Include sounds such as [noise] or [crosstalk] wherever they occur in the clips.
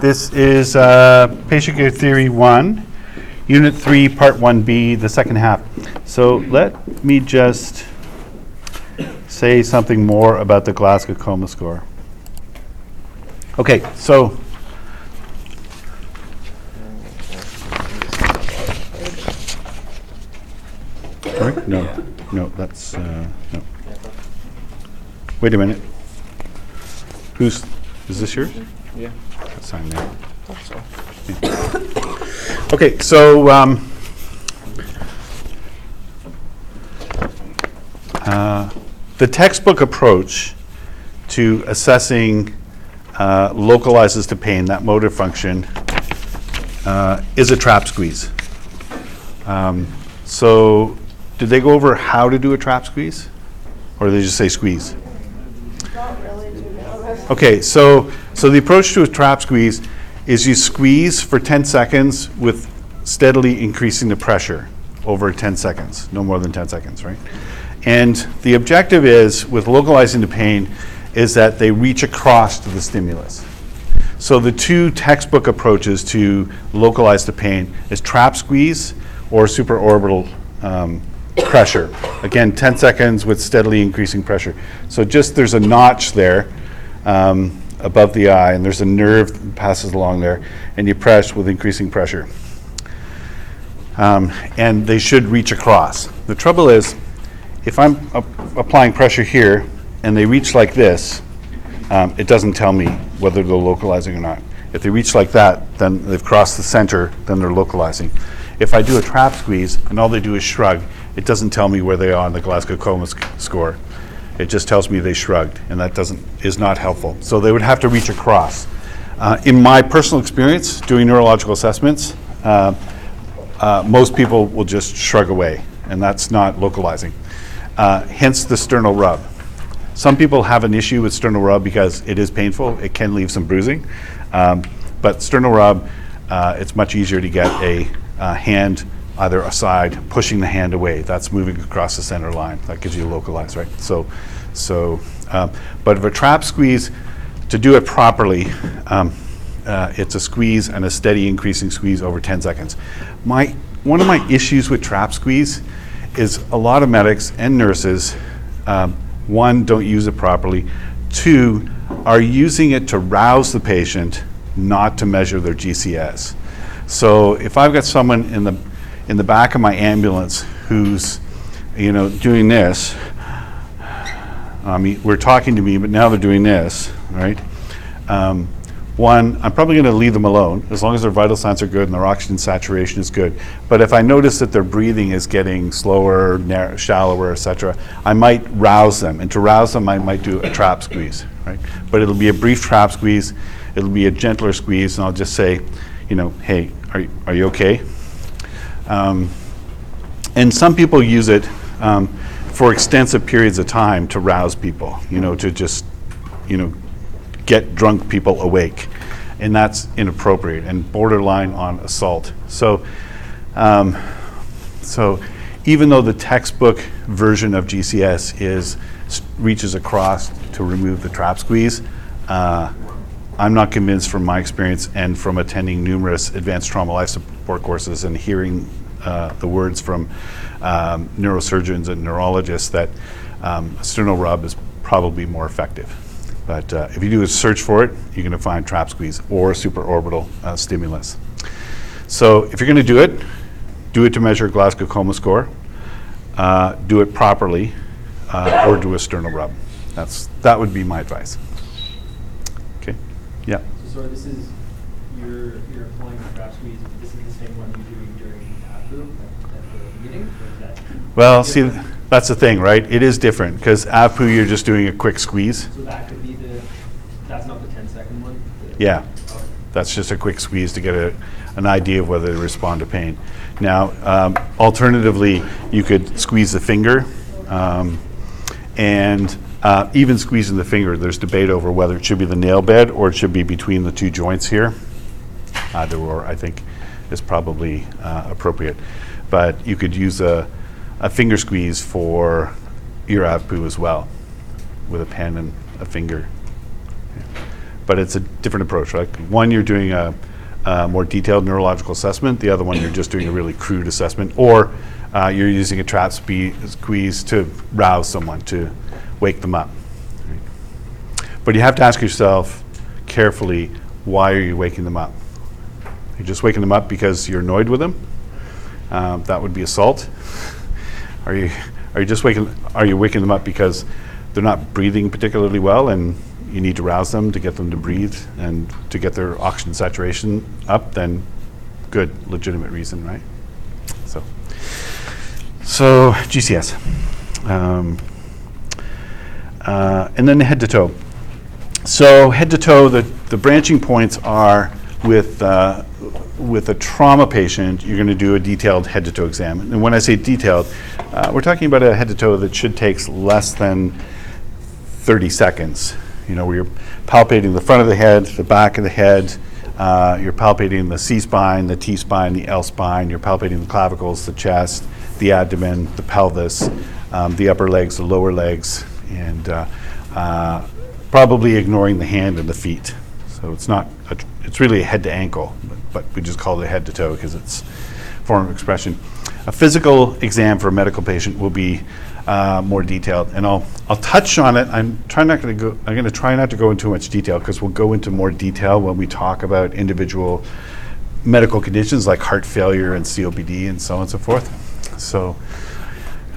This is uh, Patient Care Theory 1, Unit 3, Part 1B, the second half. So let me just say something more about the Glasgow Coma Score. Okay, so Sorry? No, no, that's, uh, no. Wait a minute. Who's, is this yours? Yeah. Sign there. Okay, so, um, uh, the textbook approach to assessing uh, localizes to pain, that motor function, uh, is a trap squeeze. Um, So, did they go over how to do a trap squeeze? Or did they just say squeeze? Okay, so, so the approach to a trap squeeze is you squeeze for 10 seconds with steadily increasing the pressure over 10 seconds, no more than 10 seconds, right? And the objective is, with localizing the pain, is that they reach across to the stimulus. So the two textbook approaches to localize the pain is trap squeeze or supraorbital um, pressure. Again, 10 seconds with steadily increasing pressure. So just there's a notch there um, above the eye, and there's a nerve that passes along there, and you press with increasing pressure. Um, and they should reach across. The trouble is, if I'm ap- applying pressure here and they reach like this, um, it doesn't tell me whether they're localizing or not. If they reach like that, then they've crossed the center, then they're localizing. If I do a trap squeeze and all they do is shrug, it doesn't tell me where they are on the Glasgow Coma sc- score. It just tells me they shrugged, and that doesn't, is not helpful. So they would have to reach across. Uh, in my personal experience, doing neurological assessments, uh, uh, most people will just shrug away, and that's not localizing. Uh, hence the sternal rub. Some people have an issue with sternal rub because it is painful. It can leave some bruising. Um, but sternal rub, uh, it's much easier to get a hand either aside, pushing the hand away. That's moving across the center line. That gives you localized, right? So, so, um, but if a trap squeeze, to do it properly, um, uh, it's a squeeze and a steady increasing squeeze over 10 seconds. My, one of my issues with trap squeeze is a lot of medics and nurses, um, one, don't use it properly, two, are using it to rouse the patient, not to measure their GCS. So if I've got someone in the, in the back of my ambulance who's, you know, doing this, I mean, we're talking to me, but now they're doing this, right? Um, one, I'm probably going to leave them alone as long as their vital signs are good and their oxygen saturation is good. But if I notice that their breathing is getting slower, shallower, etc., I might rouse them. And to rouse them, I might do a trap squeeze, right? But it'll be a brief trap squeeze. It'll be a gentler squeeze, and I'll just say, you know, hey, are, are you okay? Um, and some people use it um, for extensive periods of time to rouse people, you know, to just, you know, get drunk people awake. And that's inappropriate and borderline on assault. So, um, so even though the textbook version of GCS is reaches across to remove the trap squeeze, uh, I'm not convinced from my experience and from attending numerous advanced trauma life support courses and hearing uh, the words from um, neurosurgeons and neurologists that um, a sternal rub is probably more effective. But uh, if you do a search for it, you're going to find trap squeeze or supraorbital uh, stimulus. So if you're going to do it, do it to measure Glasgow coma score, uh, do it properly, uh, or do a sternal rub. That's, that would be my advice. Okay, yeah. So sorry, this is, you're, you're applying the trap squeeze, this is the same one you're doing during APU at at the meeting, or is that? Well, see, different? that's the thing, right? It is different, because APU, you're just doing a quick squeeze. So that could be the, that's not the 10 second one? The- Yeah. Okay. That's just a quick squeeze to get a, an idea of whether they respond to pain. Now, um, alternatively, you could squeeze the finger, um, and uh, even squeezing the finger, there's debate over whether it should be the nail bed or it should be between the two joints here. Either or, I think, is probably uh, appropriate. But you could use a, a finger squeeze for APU as well, with a pen and a finger. but it's a different approach. Like one, you're doing a, a more detailed neurological assessment. The other one, you're just doing a really crude assessment, or uh, you're using a trap spe- squeeze to rouse someone to wake them up. But you have to ask yourself carefully, why are you waking them up? You're just waking them up because you're annoyed with them. Um, that would be assault. Are you are you just waking are you waking them up because they're not breathing particularly well and you need to rouse them to get them to breathe and to get their oxygen saturation up? Then good, legitimate reason, right? So so GCS. Um, uh, and then head to toe. So head to toe, the, the branching points are with, uh, with a trauma patient, you're going to do a detailed head to toe exam. And when I say detailed, uh, we're talking about a head to toe that should take less than 30 seconds. You know, where you're palpating the front of the head, the back of the head, uh, you're palpating the C spine, the T spine, the L spine, you're palpating the clavicles, the chest, the abdomen, the pelvis, um, the upper legs, the lower legs, and uh, uh, probably ignoring the hand and the feet. So it's not, it's really a head to ankle, but, we just call it a head to toe because it's form of expression. A physical exam for a medical patient will be uh, more detailed, and I'll I'll touch on it. I'm trying not going to go. I'm going to try not to go into much detail because we'll go into more detail when we talk about individual medical conditions like heart failure and COPD and so on and so forth. So,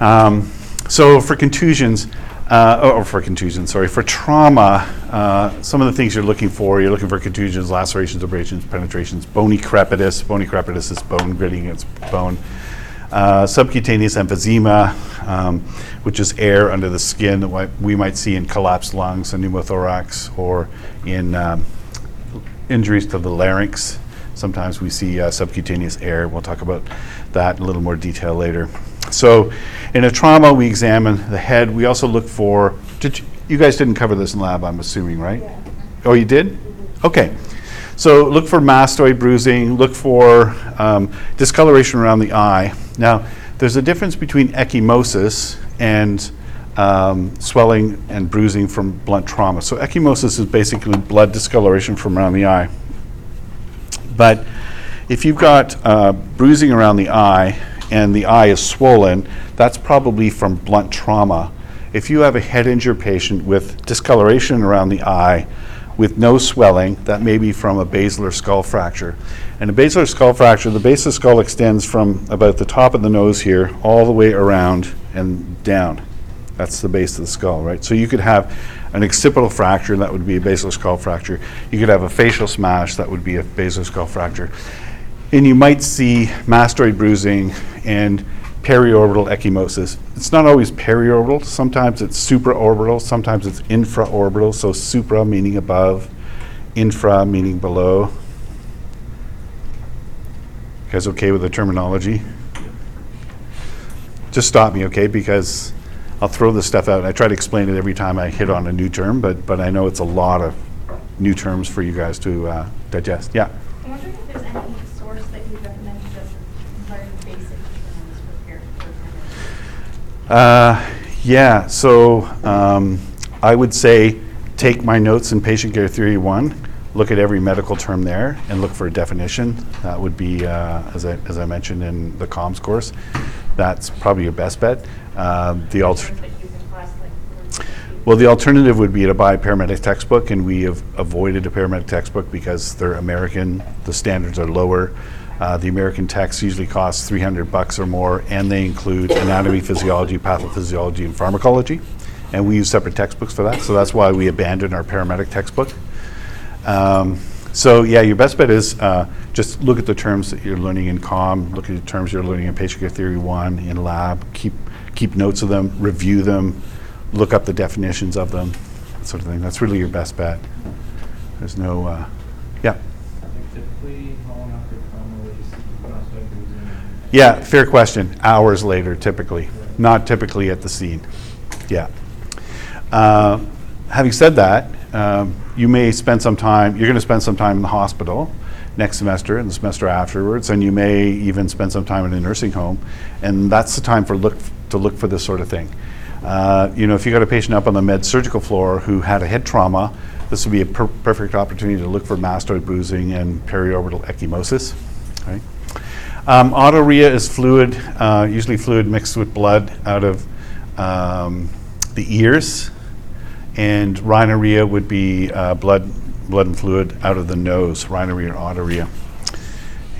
um, so for contusions, uh, or or for contusions, sorry, for trauma, uh, some of the things you're looking for, you're looking for contusions, lacerations, abrasions, penetrations, bony crepitus. Bony crepitus is bone gritting against bone. Uh, subcutaneous emphysema, um, which is air under the skin that we might see in collapsed lungs and pneumothorax or in um, injuries to the larynx. Sometimes we see uh, subcutaneous air. We'll talk about that in a little more detail later. So, in a trauma, we examine the head. We also look for. Did you, you guys didn't cover this in lab? I'm assuming, right? Oh, you did? Okay. So look for mastoid bruising. Look for um, discoloration around the eye. Now, there's a difference between ecchymosis and um, swelling and bruising from blunt trauma. So ecchymosis is basically blood discoloration from around the eye. But if you've got uh, bruising around the eye and the eye is swollen, that's probably from blunt trauma. If you have a head injury patient with discoloration around the eye with no swelling, that may be from a basilar skull fracture. And a basilar skull fracture, the base of the skull extends from about the top of the nose here all the way around and down. That's the base of the skull, right? So you could have an occipital fracture, that would be a basilar skull fracture. You could have a facial smash, that would be a basilar skull fracture. And you might see mastoid bruising and periorbital ecchymosis. It's not always periorbital, sometimes it's supraorbital, sometimes it's infraorbital, so supra meaning above, infra meaning below. You guys okay with the terminology? Just stop me, okay? Because I'll throw this stuff out. I try to explain it every time I hit on a new term, but, but I know it's a lot of new terms for you guys to uh, digest. Yeah. I'm wondering if there's any source that you recommend to just learn basic terms for care for Uh, yeah, so um, I would say take my notes in Patient Care Theory 1, look at every medical term there, and look for a definition. That would be, uh, as, I, as I mentioned in the comms course, that's probably your best bet. Um, the alter- that you can class like. for- well, the alternative would be to buy a paramedic textbook, and we have avoided a paramedic textbook because they're American. The standards are lower. Uh, the American text usually costs 300 bucks or more, and they include anatomy, physiology, pathophysiology, and pharmacology. And we use separate textbooks for that, so that's why we abandoned our paramedic textbook. Um, so, yeah, your best bet is uh, just look at the terms that you're learning in COM, look at the terms you're learning in Patient Care Theory 1, in lab, keep, keep notes of them, review them, look up the definitions of them, that sort of thing. That's really your best bet. There's no, uh, yeah. Like typically, how long after trauma will you see mastoid bruising? Yeah, fair question. Hours later, typically, not typically at the scene. Yeah. Uh, having said that, um, you may spend some time, you're going to spend some time in the hospital next semester and the semester afterwards, and you may even spend some time in a nursing home, and that's the time for look to look for this sort of thing. Uh, you know, if you got a patient up on the med surgical floor who had a head trauma, this would be a per- perfect opportunity to look for mastoid bruising and periorbital ecchymosis. Right? Um, is fluid, uh, usually fluid mixed with blood out of um, the ears, and rhinorrhea would be uh, blood, blood and fluid out of the nose, rhinorrhea or otorrhea.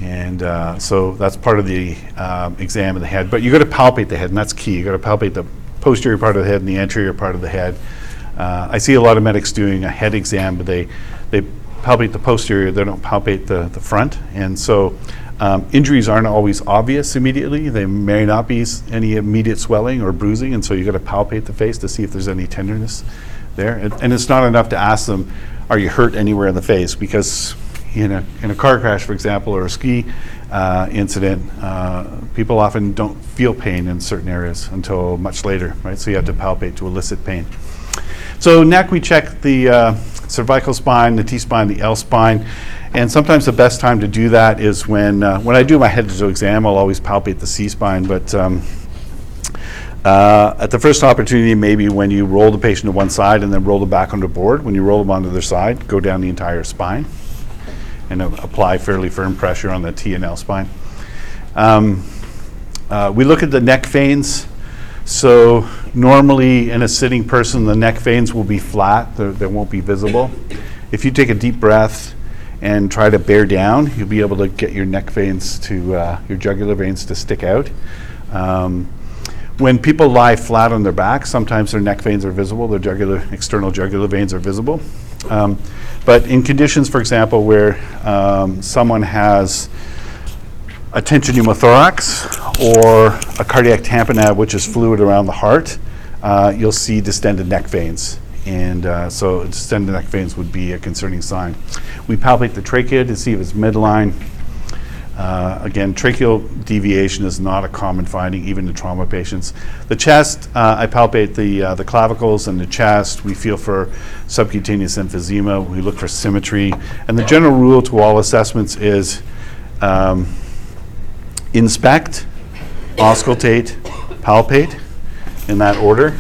And uh, so that's part of the um, exam of the head. But you got to palpate the head, and that's key. You got to palpate the posterior part of the head and the anterior part of the head. Uh, I see a lot of medics doing a head exam, but they they palpate the posterior. They don't palpate the the front, and so. Um, injuries aren't always obvious immediately. They may not be any immediate swelling or bruising, and so you've got to palpate the face to see if there's any tenderness there. And, and it's not enough to ask them, "Are you hurt anywhere in the face?" Because in a, in a car crash, for example, or a ski uh, incident, uh, people often don't feel pain in certain areas until much later, right? So you have to palpate to elicit pain. So neck, we check the uh, cervical spine, the T-spine, the L-spine, and sometimes the best time to do that is when, uh, when I do my head-to-toe exam, I'll always palpate the C-spine, but um, uh, At the first opportunity, maybe when you roll the patient to one side and then roll them back onto board, when you roll them onto their side, go down the entire spine and a- apply fairly firm pressure on the T and L spine. Um, uh, We look at the neck veins. So normally, in a sitting person, the neck veins will be flat, they won't be visible. If you take a deep breath and try to bear down, you'll be able to get your neck veins to, uh, your jugular veins to stick out. Um, when people lie flat on their back, sometimes their neck veins are visible, their jugular, external jugular veins are visible. Um, but in conditions, for example, where um, someone has a tension pneumothorax or a cardiac tamponade, which is fluid around the heart, uh, you'll see distended neck veins. And uh, so distended neck veins would be a concerning sign. We palpate the trachea to see if it's midline. Uh, Again, tracheal deviation is not a common finding, even in trauma patients. The chest, uh, I palpate the, uh, the clavicles and the chest. We feel for subcutaneous emphysema. We look for symmetry. And the general rule to all assessments is um, inspect, auscultate, palpate, in that order.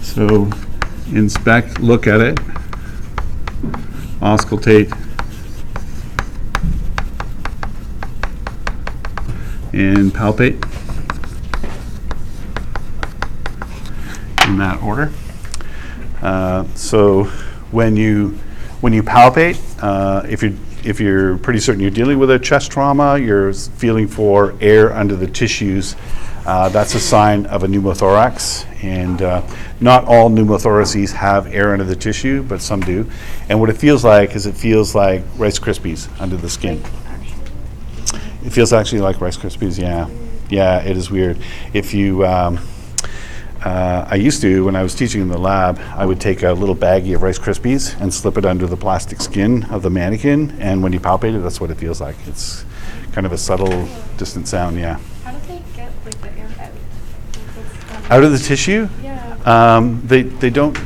So inspect, look at it, auscultate, and palpate in that order. Uh, So when you, when you palpate, uh, if you if you're pretty certain you're dealing with a chest trauma, you're feeling for air under the tissues, uh, that's a sign of a pneumothorax. And uh, not all pneumothoraces have air under the tissue, but some do. And what it feels like is it feels like Rice Krispies under the skin. It feels actually like Rice Krispies, yeah. Yeah, it is weird. If you, um, uh, I used to, when I was teaching in the lab, I would take a little baggie of Rice Krispies and slip it under the plastic skin of the mannequin, and when you palpate it, that's what it feels like. It's kind of a subtle, distant sound, yeah. How do they get like the air out? Out of the tissue? Yeah. Um, they, they don't,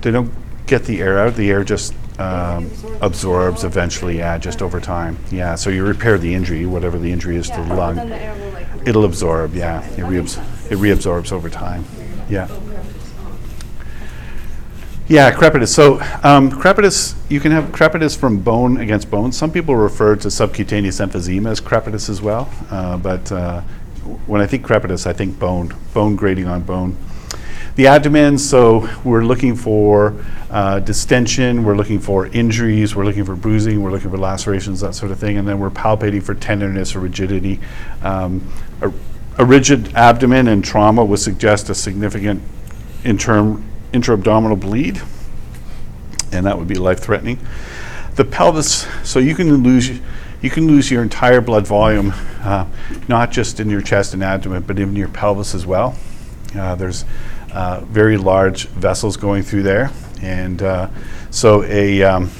they don't get the air out, the air just um, absorbs eventually, yeah, just over time. Yeah, so you repair the injury, whatever the injury is to the lung. then the air will like. It'll absorb, yeah. It reabs- it reabsorbs over time. Yeah. Yeah, crepitus. So um, crepitus, you can have crepitus from bone against bone. Some people refer to subcutaneous emphysema as crepitus as well. Uh, but uh, when I think crepitus, I think bone, bone grading on bone. The abdomen, so we're looking for uh, distension, we're looking for injuries, we're looking for bruising, we're looking for lacerations, that sort of thing, and then we're palpating for tenderness or rigidity. Um, a, a rigid abdomen and trauma would suggest a significant interim, intra-abdominal bleed, and that would be life-threatening. The pelvis, so you can lose, you can lose your entire blood volume, uh, not just in your chest and abdomen, but in your pelvis as well. Uh, there's uh, very large vessels going through there, and uh, so a um,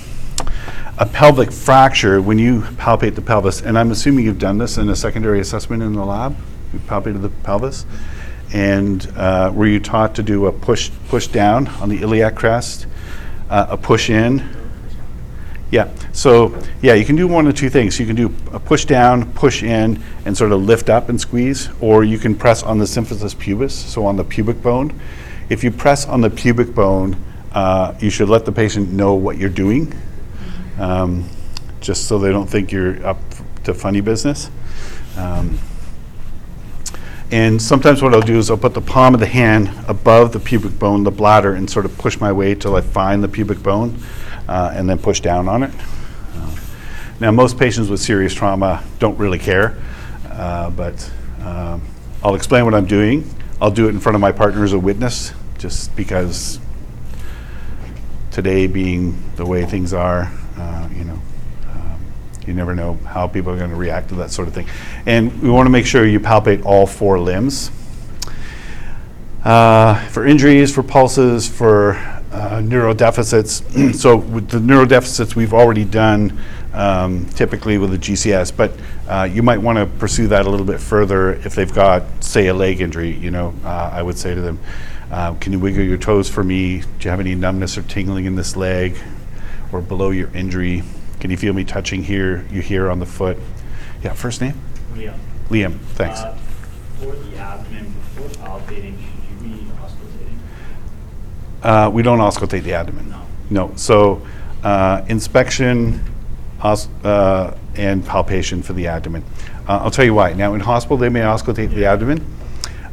a pelvic fracture when you palpate the pelvis, and I'm assuming you've done this in a secondary assessment in the lab. You palpated the pelvis, and uh, were you taught to do a push push down on the iliac crest, uh, a push in, yeah, so, yeah, you can do one of two things. You can do a push down, push in, and sort of lift up and squeeze, or you can press on the symphysis pubis, so on the pubic bone. If you press on the pubic bone, uh, you should let the patient know what you're doing, um, just so they don't think you're up to funny business. Um, and sometimes what I'll do is I'll put the palm of the hand above the pubic bone, the bladder, and sort of push my way till I find the pubic bone, uh, and then push down on it. Uh, Now, most patients with serious trauma don't really care, uh, but um, I'll explain what I'm doing. I'll do it in front of my partner as a witness, just because today being the way things are, uh, you know, you never know how people are going to react to that sort of thing. And we want to make sure you palpate all four limbs. Uh, for injuries, for pulses, for uh, neurodeficits. [clears throat] so with the neurodeficits, we've already done um, typically with the GCS, but uh, you might want to pursue that a little bit further if they've got, say, a leg injury. You know, uh, I would say to them, uh, "Can you wiggle your toes for me? Do you have any numbness or tingling in this leg, or below your injury? Can you feel me touching here? You here on the foot? Yeah, first name? Liam. Liam. Thanks. Uh, For the abdomen, before palpating, should you be auscultating? Uh, we don't auscultate the abdomen. No. No. So uh, inspection uh, and palpation for the abdomen. Uh, I'll tell you why. Now, in hospital, they may auscultate the abdomen.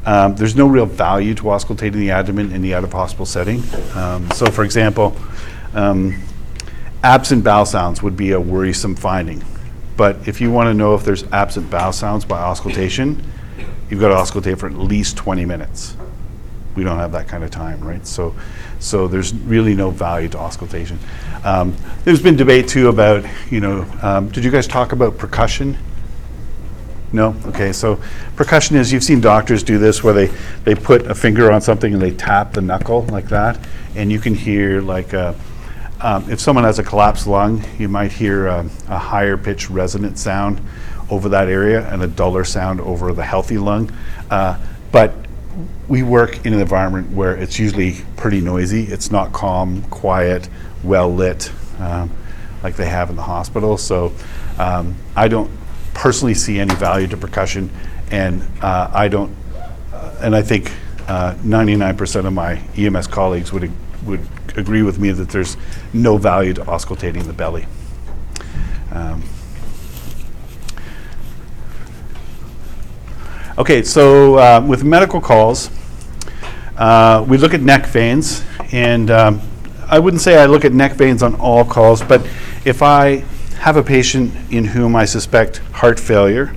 Um, there's no real value to auscultating the abdomen in the out of hospital setting. Um, so, for example, um, absent bowel sounds would be a worrisome finding. But if you want to know if there's absent bowel sounds by auscultation, you've got to auscultate for at least 20 minutes we don't have that kind of time, right? So, so there's really no value to auscultation. Um, there's been debate too about, you know, um, did you guys talk about percussion? No? Okay, so percussion is, you've seen doctors do this where they, they put a finger on something and they tap the knuckle like that, and you can hear like, a, um, if someone has a collapsed lung, you might hear um, a higher pitched resonant sound over that area and a duller sound over the healthy lung. Uh, but we work in an environment where it's usually pretty noisy. It's not calm, quiet, well lit, um, like they have in the hospital. So um, I don't personally see any value to percussion, and uh, I don't, uh, and I think uh, 99% of my EMS colleagues would would agree with me that there's no value to auscultating the belly. Um, Okay, so uh, with medical calls, uh, we look at neck veins, and um, I wouldn't say I look at neck veins on all calls, but if I have a patient in whom I suspect heart failure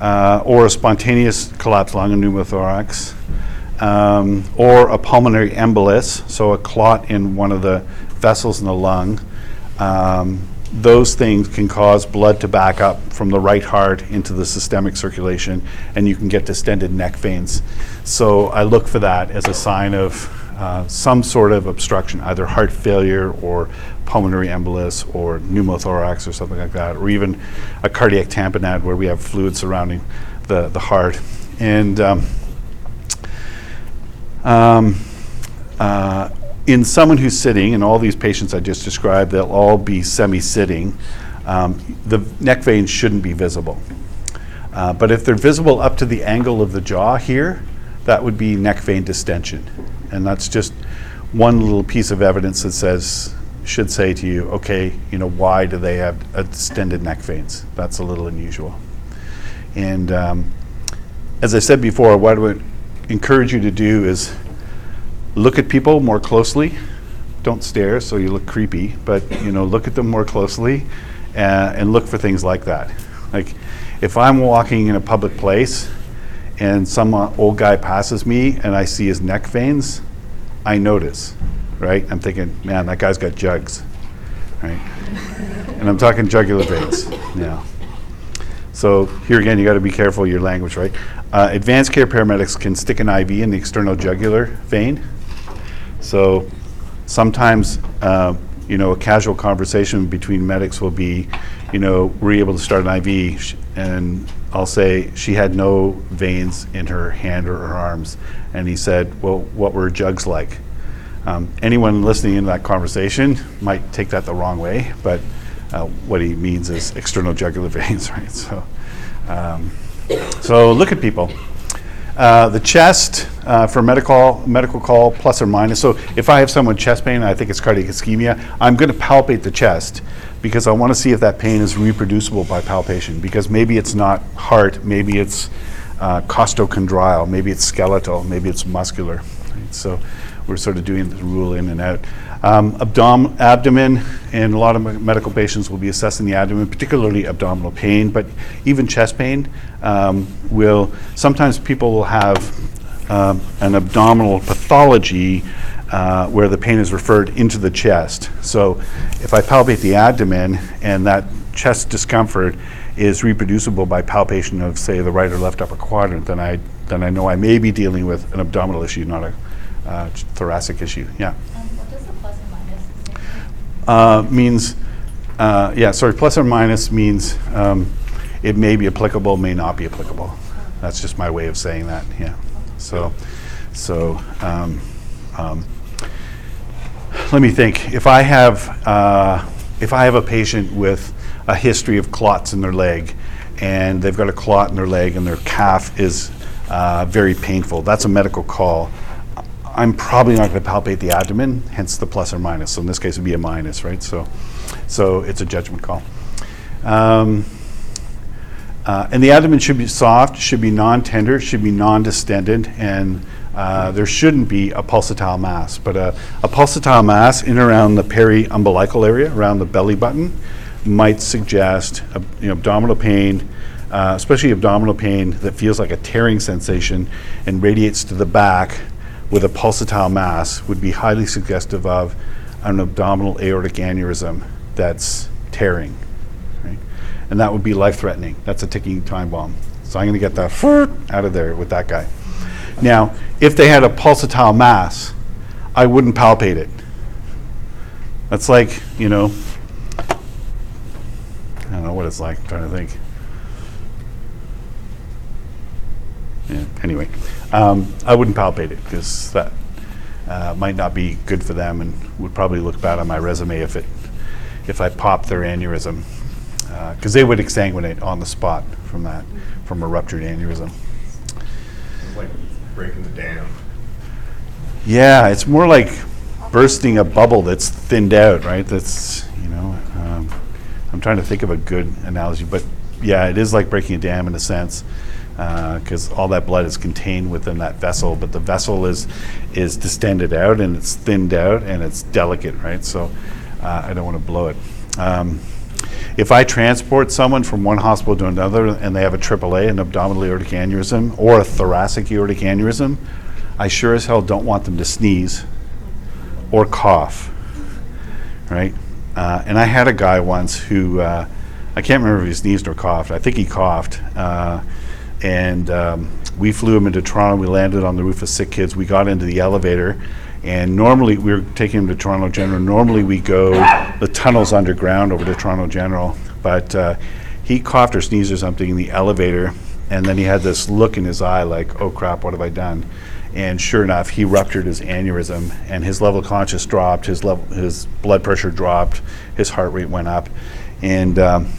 uh, or a spontaneous collapsed lung, a pneumothorax, um, or a pulmonary embolus, so a clot in one of the vessels in the lung, um, those things can cause blood to back up from the right heart into the systemic circulation, and you can get distended neck veins. So I look for that as a sign of uh, some sort of obstruction, either heart failure or pulmonary embolus or pneumothorax or something like that, or even a cardiac tamponade where we have fluid surrounding the, the heart. And um, um, uh, in someone who's sitting, and all these patients I just described, they'll all be semi-sitting, um, the neck veins shouldn't be visible. Uh, but if they're visible up to the angle of the jaw here, that would be neck vein distension. And that's just one little piece of evidence that says, should say to you, okay, you know, why do they have distended neck veins? That's a little unusual. And um, as I said before, why I would encourage you to do is look at people more closely. Don't stare, so you look creepy, but you know, look at them more closely, uh, and look for things like that. Like, if I'm walking in a public place and some uh, old guy passes me and I see his neck veins, I notice, right? I'm thinking, man, that guy's got jugs, right? and I'm talking jugular veins, yeah. So here again, you got to be careful of your language, right? Uh, advanced care paramedics can stick an IV in the external jugular vein. So sometimes, uh, you know, a casual conversation between medics will be, you know, we're able to start an IV, and I'll say she had no veins in her hand or her arms, and he said, well, what were jugs like? Um, anyone listening in that conversation might take that the wrong way, but uh, what he means is external jugular [laughs] veins, right? So, um, so look at people. Uh, The chest, uh, for medical, medical call, plus or minus, so if I have someone chest pain, I think it's cardiac ischemia, I'm going to palpate the chest, because I want to see if that pain is reproducible by palpation, because maybe it's not heart, maybe it's uh, maybe it's skeletal, maybe it's muscular. right? So we're sort of doing the rule in and out. Um, abdom- abdomen, and a lot of me- medical patients will be assessing the abdomen, particularly abdominal pain, but even chest pain um, will, sometimes people will have um, an abdominal pathology uh, where the pain is referred into the chest. So if I palpate the abdomen and that chest discomfort is reproducible by palpation of, say, the right or left upper quadrant, then I, then I know I may be dealing with an abdominal issue, not a uh, thoracic issue. Yeah. Um, What does the plus and minus stand for? Uh, means, uh, yeah, sorry, plus or minus means um, it may be applicable, may not be applicable. That's just my way of saying that, yeah. So, so, um, um, let me think. If I have, uh, if I have a patient with a history of clots in their leg, and they've got a clot in their leg and their calf is uh, very painful, that's a medical call. I'm probably not going to palpate the abdomen, hence the plus or minus. So in this case, it'd be a minus, right? So, so it's a judgment call. Um, uh, and the abdomen should be soft, should be non-tender, should be non-distended, and uh, there shouldn't be a pulsatile mass. But a, a pulsatile mass in around the peri-umbilical area, around the belly button, might suggest you know, abdominal pain, uh, especially abdominal pain that feels like a tearing sensation and radiates to the back with a pulsatile mass would be highly suggestive of an abdominal aortic aneurysm that's tearing. Right? And that would be life threatening. That's a ticking time bomb. So I'm going to get that [laughs] out of there with that guy. Now, if they had a pulsatile mass, I wouldn't palpate it. That's like, you know, I don't know what it's like. I'm trying to think. Yeah, anyway, um, I wouldn't palpate it because that uh, might not be good for them and would probably look bad on my resume if it if I popped their aneurysm because they would exsanguinate on the spot from that from a ruptured aneurysm. Like breaking the dam. Yeah, it's more like bursting a bubble that's thinned out, right? That's you know, um, I'm trying to think of a good analogy, but yeah, it is like breaking a dam in a sense, because all that blood is contained within that vessel, but the vessel is is distended out and it's thinned out and it's delicate, right? So uh, I don't want to blow it. Um, if I transport someone from one hospital to another and they have a AAA, an abdominal aortic aneurysm, or a thoracic aortic aneurysm, I sure as hell don't want them to sneeze or cough, right? Uh, and I had a guy once who, uh, I can't remember if he sneezed or coughed. I think he coughed. Uh, and um, we flew him into Toronto. We landed on the roof of Sick Kids. We got into the elevator. And normally, we were taking him to Toronto General. Normally, we go the tunnels underground over to Toronto General. But uh, he coughed or sneezed or something in the elevator. And then he had this look in his eye like, oh crap, what have I done? And sure enough, he ruptured his aneurysm, and his level of consciousness dropped, his level, his blood pressure dropped, his heart rate went up, and um,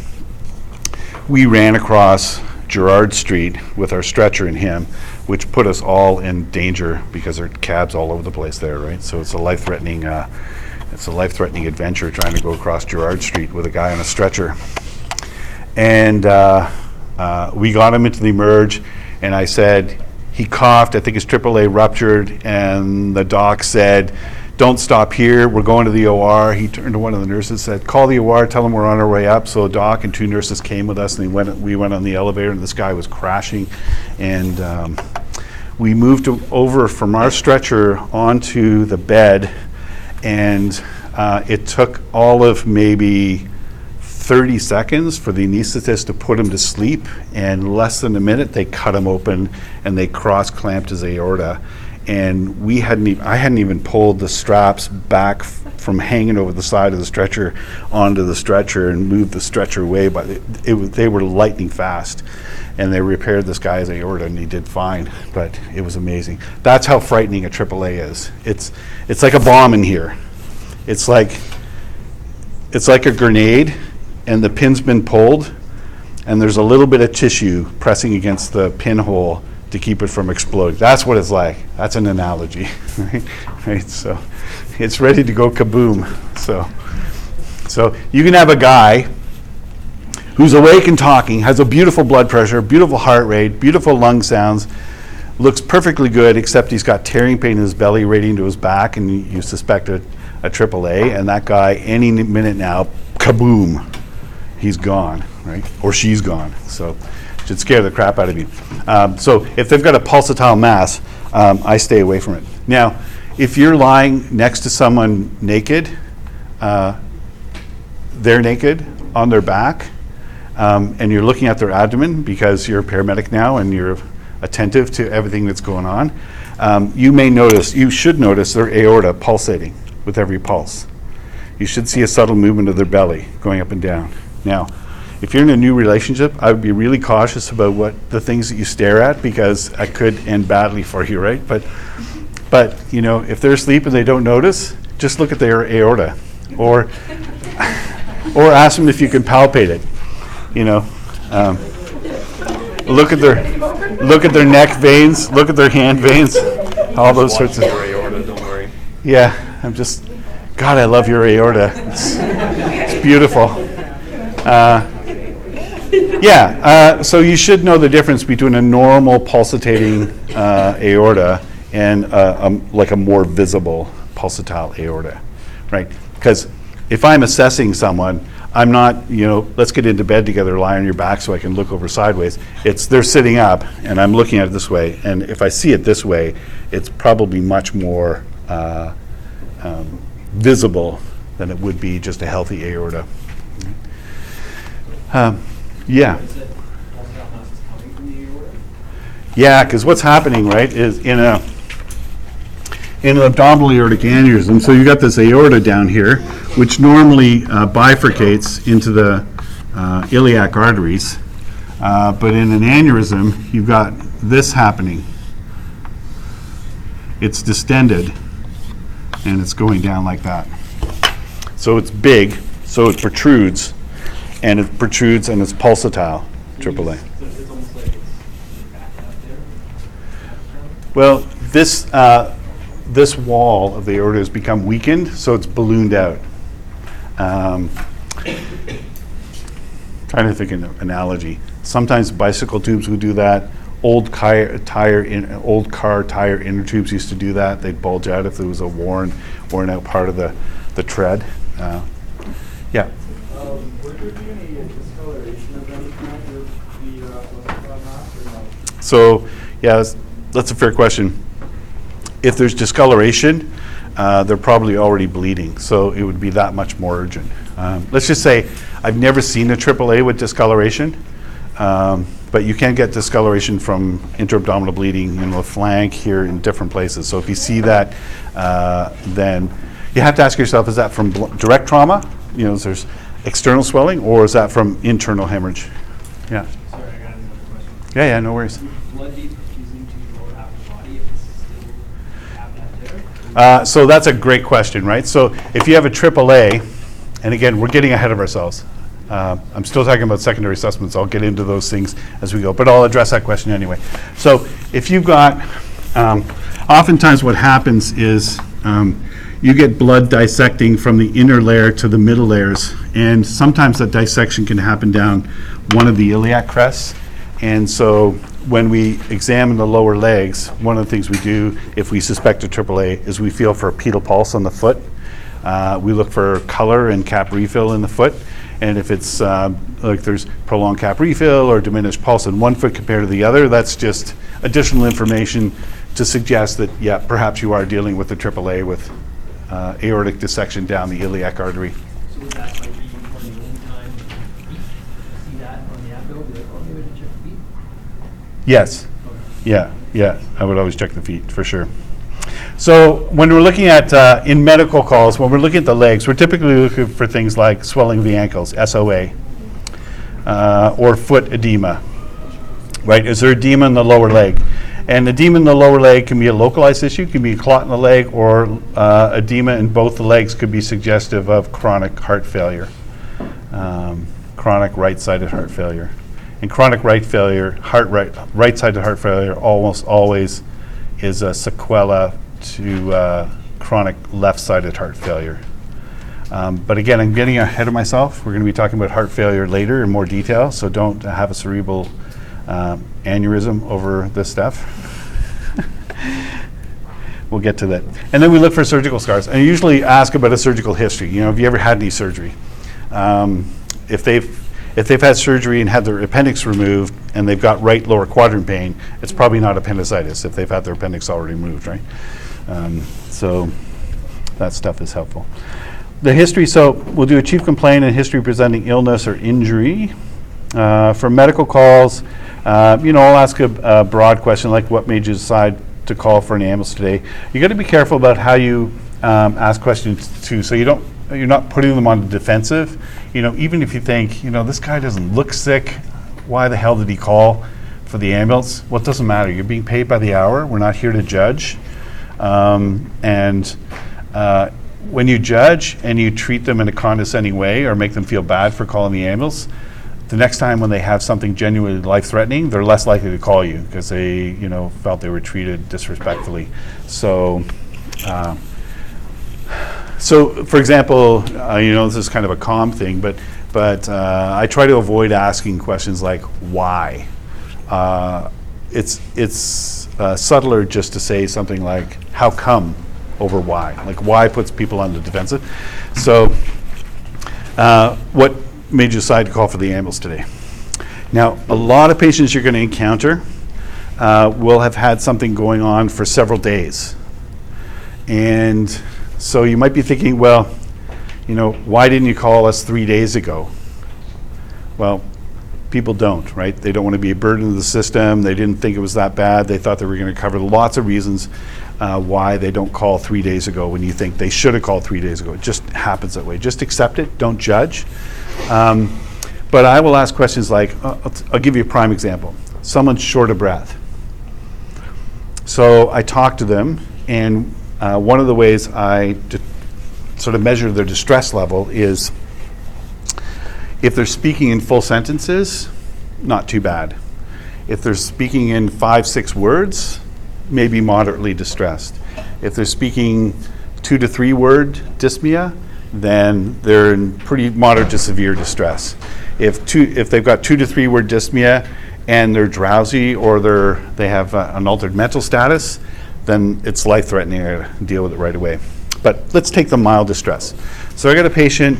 we ran across Gerrard Street with our stretcher and him, which put us all in danger because there are cabs all over the place there, right? So it's a life-threatening, uh, it's a life-threatening adventure trying to go across Gerrard Street with a guy on a stretcher. And uh, uh, we got him into the emerge, and I said, he coughed, I think his AAA ruptured, and the doc said, don't stop here, we're going to the OR. He turned to one of the nurses, said, call the OR, tell them we're on our way up. So a doc and two nurses came with us, and they went, we went on the elevator, and this guy was crashing. And um, we moved him over from our stretcher onto the bed, and uh, it took all of maybe 30 seconds for the anesthetist to put him to sleep, and less than a minute, they cut him open and they cross-clamped his aorta. And we hadn't even, I hadn't even pulled the straps back f- from hanging over the side of the stretcher onto the stretcher and moved the stretcher away, but it, it, they were lightning fast. And they repaired this guy's aorta and he did fine, but it was amazing. That's how frightening a AAA is. It's, it's like a bomb in here. It's like, it's like a grenade and the pin's been pulled and there's a little bit of tissue pressing against the pinhole to keep it from exploding. That's what it's like. That's an analogy, [laughs] right? right? So it's ready to go kaboom. So, so you can have a guy who's awake and talking, has a beautiful blood pressure, beautiful heart rate, beautiful lung sounds, looks perfectly good, except he's got tearing pain in his belly radiating to his back, and you, suspect a, triple a AAA, and that guy, any minute now, kaboom, he's gone, right? Or she's gone. So should scare the crap out of you. Um, so if they've got a pulsatile mass, um, I stay away from it. Now, if you're lying next to someone naked, uh, they're naked on their back, um, and you're looking at their abdomen because you're a paramedic now and you're attentive to everything that's going on, um, you may notice, you should notice their aorta pulsating with every pulse. You should see a subtle movement of their belly going up and down. Now, if you're in a new relationship, I would be really cautious about what the things that you stare at because it could end badly for you, right? But, but you know, if they're asleep and they don't notice, just look at their aorta, or, or ask them if you can palpate it. You know, um, look at their, look at their neck veins, look at their hand veins, all those sorts of. Aorta, don't worry. Yeah, I'm just, God, I love your aorta. It's, it's beautiful. Uh, [laughs] yeah, uh, so you should know the difference between a normal pulsating uh, aorta and uh, like a more visible pulsatile aorta, right? Because if I'm assessing someone, I'm not, you know, let's get into bed together, lie on your back so I can look over sideways. It's they're sitting up and I'm looking at it this way, and if I see it this way, it's probably much more uh, um, visible than it would be just a healthy aorta. Um, yeah. Yeah, because what's happening, right, is in a in an abdominal aortic aneurysm. So you've got this aorta down here, which normally uh, bifurcates into the uh, iliac arteries, uh, but in an aneurysm, you've got this happening. It's distended, and it's going down like that. So it's big, so it protrudes, and it protrudes and it's pulsatile. AAA. So it's almost like it's back out there. Well, this, uh, this wall of the aorta has become weakened, so it's ballooned out. Um, Trying to think of an analogy. Sometimes bicycle tubes would do that. Old car, tire, in, old car tire inner tubes used to do that. They'd bulge out if there was a worn, worn out part of the, the tread. Uh, Yeah. So, yeah, that's, that's a fair question. If there's discoloration, uh, they're probably already bleeding, so it would be that much more urgent. Um, let's just say I've never seen a AAA with discoloration, um, but you can get discoloration from intra-abdominal bleeding in the flank here in different places. So if you see that, uh, then you have to ask yourself: Is that from bl- direct trauma? You know, there's external swelling, or is that from internal hemorrhage? Yeah. Sorry, I got another question. Yeah, yeah, no worries. Blood be to the lower half of the body if it's still have that there? Uh, so that's a great question, right? So if you have a AAA, and again, we're getting ahead of ourselves. Uh, I'm still talking about secondary assessments. I'll get into those things as we go, but I'll address that question anyway. So if you've got, um, oftentimes what happens is um, you get blood dissecting from the inner layer to the middle layers, and sometimes that dissection can happen down one of the iliac crests. And so when we examine the lower legs, one of the things we do if we suspect a AAA is we feel for a pedal pulse on the foot. Uh, we look for color and cap refill in the foot. And if it's uh, like there's prolonged cap refill or diminished pulse in one foot compared to the other, that's just additional information to suggest that, yeah, perhaps you are dealing with a AAA with uh, aortic dissection down the iliac artery. So that might be one of the only time you see that on the abdo, like, oh, maybe I check the feet? Yes. Yeah, yeah, I would always check the feet, for sure. So when we're looking at, uh, in medical calls, when we're looking at the legs, we're typically looking for things like swelling of the ankles, SOA, uh, or foot edema, right? Is there edema in the lower leg? And edema in the lower leg can be a localized issue, can be a clot in the leg, or uh, edema in both the legs could be suggestive of chronic heart failure, um, chronic right-sided heart failure. And chronic right failure, heart right, right-sided heart failure almost always is a sequela to uh, chronic left-sided heart failure. Um, But again, I'm getting ahead of myself. We're going to be talking about heart failure later in more detail, so don't have a cerebral um, aneurysm over this stuff. [laughs] We'll get to that. And then we look for surgical scars. And I usually ask about a surgical history. You know, have you ever had any surgery? Um, if they've if they've had surgery and had their appendix removed and they've got right lower quadrant pain, it's probably not appendicitis if they've had their appendix already removed, right? Um, so that stuff is helpful. The history, so we'll do a chief complaint and history presenting illness or injury. Uh, For medical calls, uh, you know, I'll ask a a broad question like what made you decide to call for an ambulance today? You got to be careful about how you um, ask questions too, so you don't, you're not putting them on the defensive. You know, even if you think, you know, this guy doesn't look sick, why the hell did he call for the ambulance? Well, it doesn't matter. You're being paid by the hour. We're not here to judge. Um, and uh, when you judge and you treat them in a condescending way or make them feel bad for calling the ambulance, the next time when they have something genuinely life-threatening, they're less likely to call you because they, you know, felt they were treated disrespectfully. So, uh, so, for example, uh, you know, this is kind of a calm thing, but but uh, I try to avoid asking questions like why. Uh, it's it's uh, subtler just to say something like how come over why. Like why puts people on the defensive. So, uh, what made you decide to call for the ambulance today? Now, a lot of patients you're going to encounter uh, will have had something going on for several days. And so you might be thinking, well, you know, why didn't you call us three days ago? Well, people don't, right? They don't want to be a burden to the system. They didn't think it was that bad. They thought they were going to cover lots of reasons uh, why they don't call three days ago when you think they should have called three days ago. It just happens that way. Just accept it. Don't judge. Um, but I will ask questions like, uh, I'll, I'll give you a prime example. Someone's short of breath. So I talk to them, and uh, one of the ways I sort of measure their distress level is if they're speaking in full sentences, not too bad. If they're speaking in five, six words, maybe moderately distressed. If they're speaking two to three word dyspnea, then they're in pretty moderate to severe distress. If two, if they've got two to three word dyspnea and they're drowsy or they're they have uh, an altered mental status, then it's life threatening. Gotta deal with it right away. But let's take the mild distress. So I got a patient.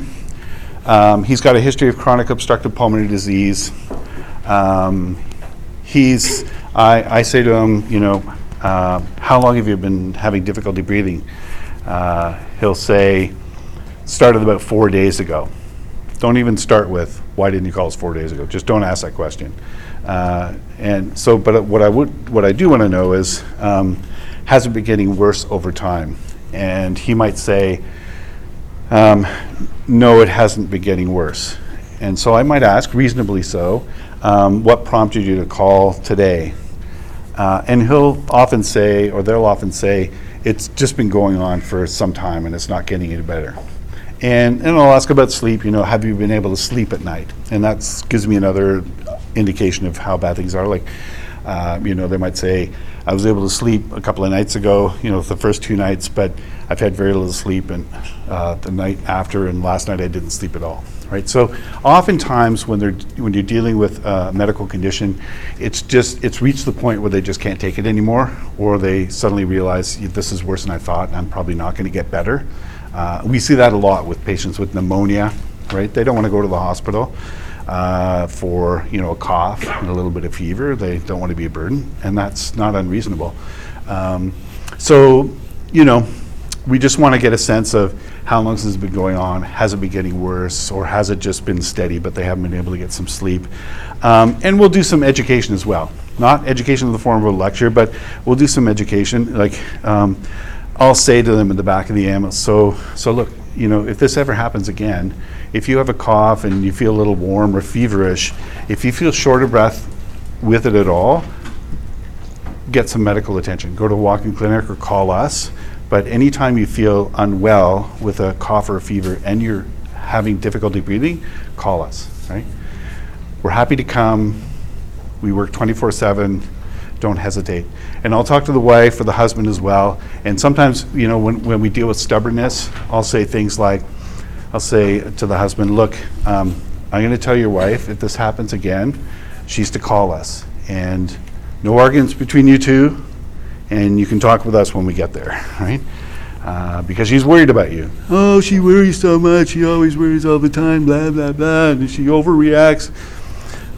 Um, he's got a history of chronic obstructive pulmonary disease. Um, he's. I, I say to him, you know, uh, how long have you been having difficulty breathing? Uh, he'll say, started about four days ago. Don't even start with, why didn't you call us four days ago? Just don't ask that question. Uh, and so, but what I would, what I do want to know is, um, has it been getting worse over time? And he might say, um, no, it hasn't been getting worse. And so I might ask, reasonably so, um, what prompted you to call today? Uh, and he'll often say, or they'll often say, it's just been going on for some time and it's not getting any better. And, and I'll ask about sleep, you know, have you been able to sleep at night? And that gives me another indication of how bad things are. Like, uh, you know, they might say, I was able to sleep a couple of nights ago, you know, the first two nights, but I've had very little sleep and uh, the night after and last night I didn't sleep at all. Right. So oftentimes when they're when you're dealing with a medical condition, it's just it's reached the point where they just can't take it anymore, or they suddenly realize this is worse than I thought, and I'm probably not going to get better. Uh, we see that a lot with patients with pneumonia. Right. They don't want to go to the hospital uh, for you know a cough and a little bit of fever. They don't want to be a burden, and that's not unreasonable. Um, so you know, we just want to get a sense of how long this has been going on. Has it been getting worse, or has it just been steady, but they haven't been able to get some sleep? Um, and we'll do some education as well. Not education in the form of a lecture, but we'll do some education. Like um, I'll say to them in the back of the ambulance. So, so look, you know, if this ever happens again, if you have a cough and you feel a little warm or feverish, if you feel short of breath with it at all, get some medical attention. Go to a walk-in clinic or call us. But anytime you feel unwell with a cough or a fever and you're having difficulty breathing, call us, right? We're happy to come. We work 24/7. Don't hesitate. And I'll talk to the wife or the husband as well. And sometimes, you know, when, when we deal with stubbornness, I'll say things like, I'll say to the husband, look, um, I'm going to tell your wife if this happens again, she's to call us. And no arguments between you two, and you can talk with us when we get there, [laughs] right? Uh, because she's worried about you. Oh, she worries so much. She always worries all the time, blah, blah, blah, and she overreacts.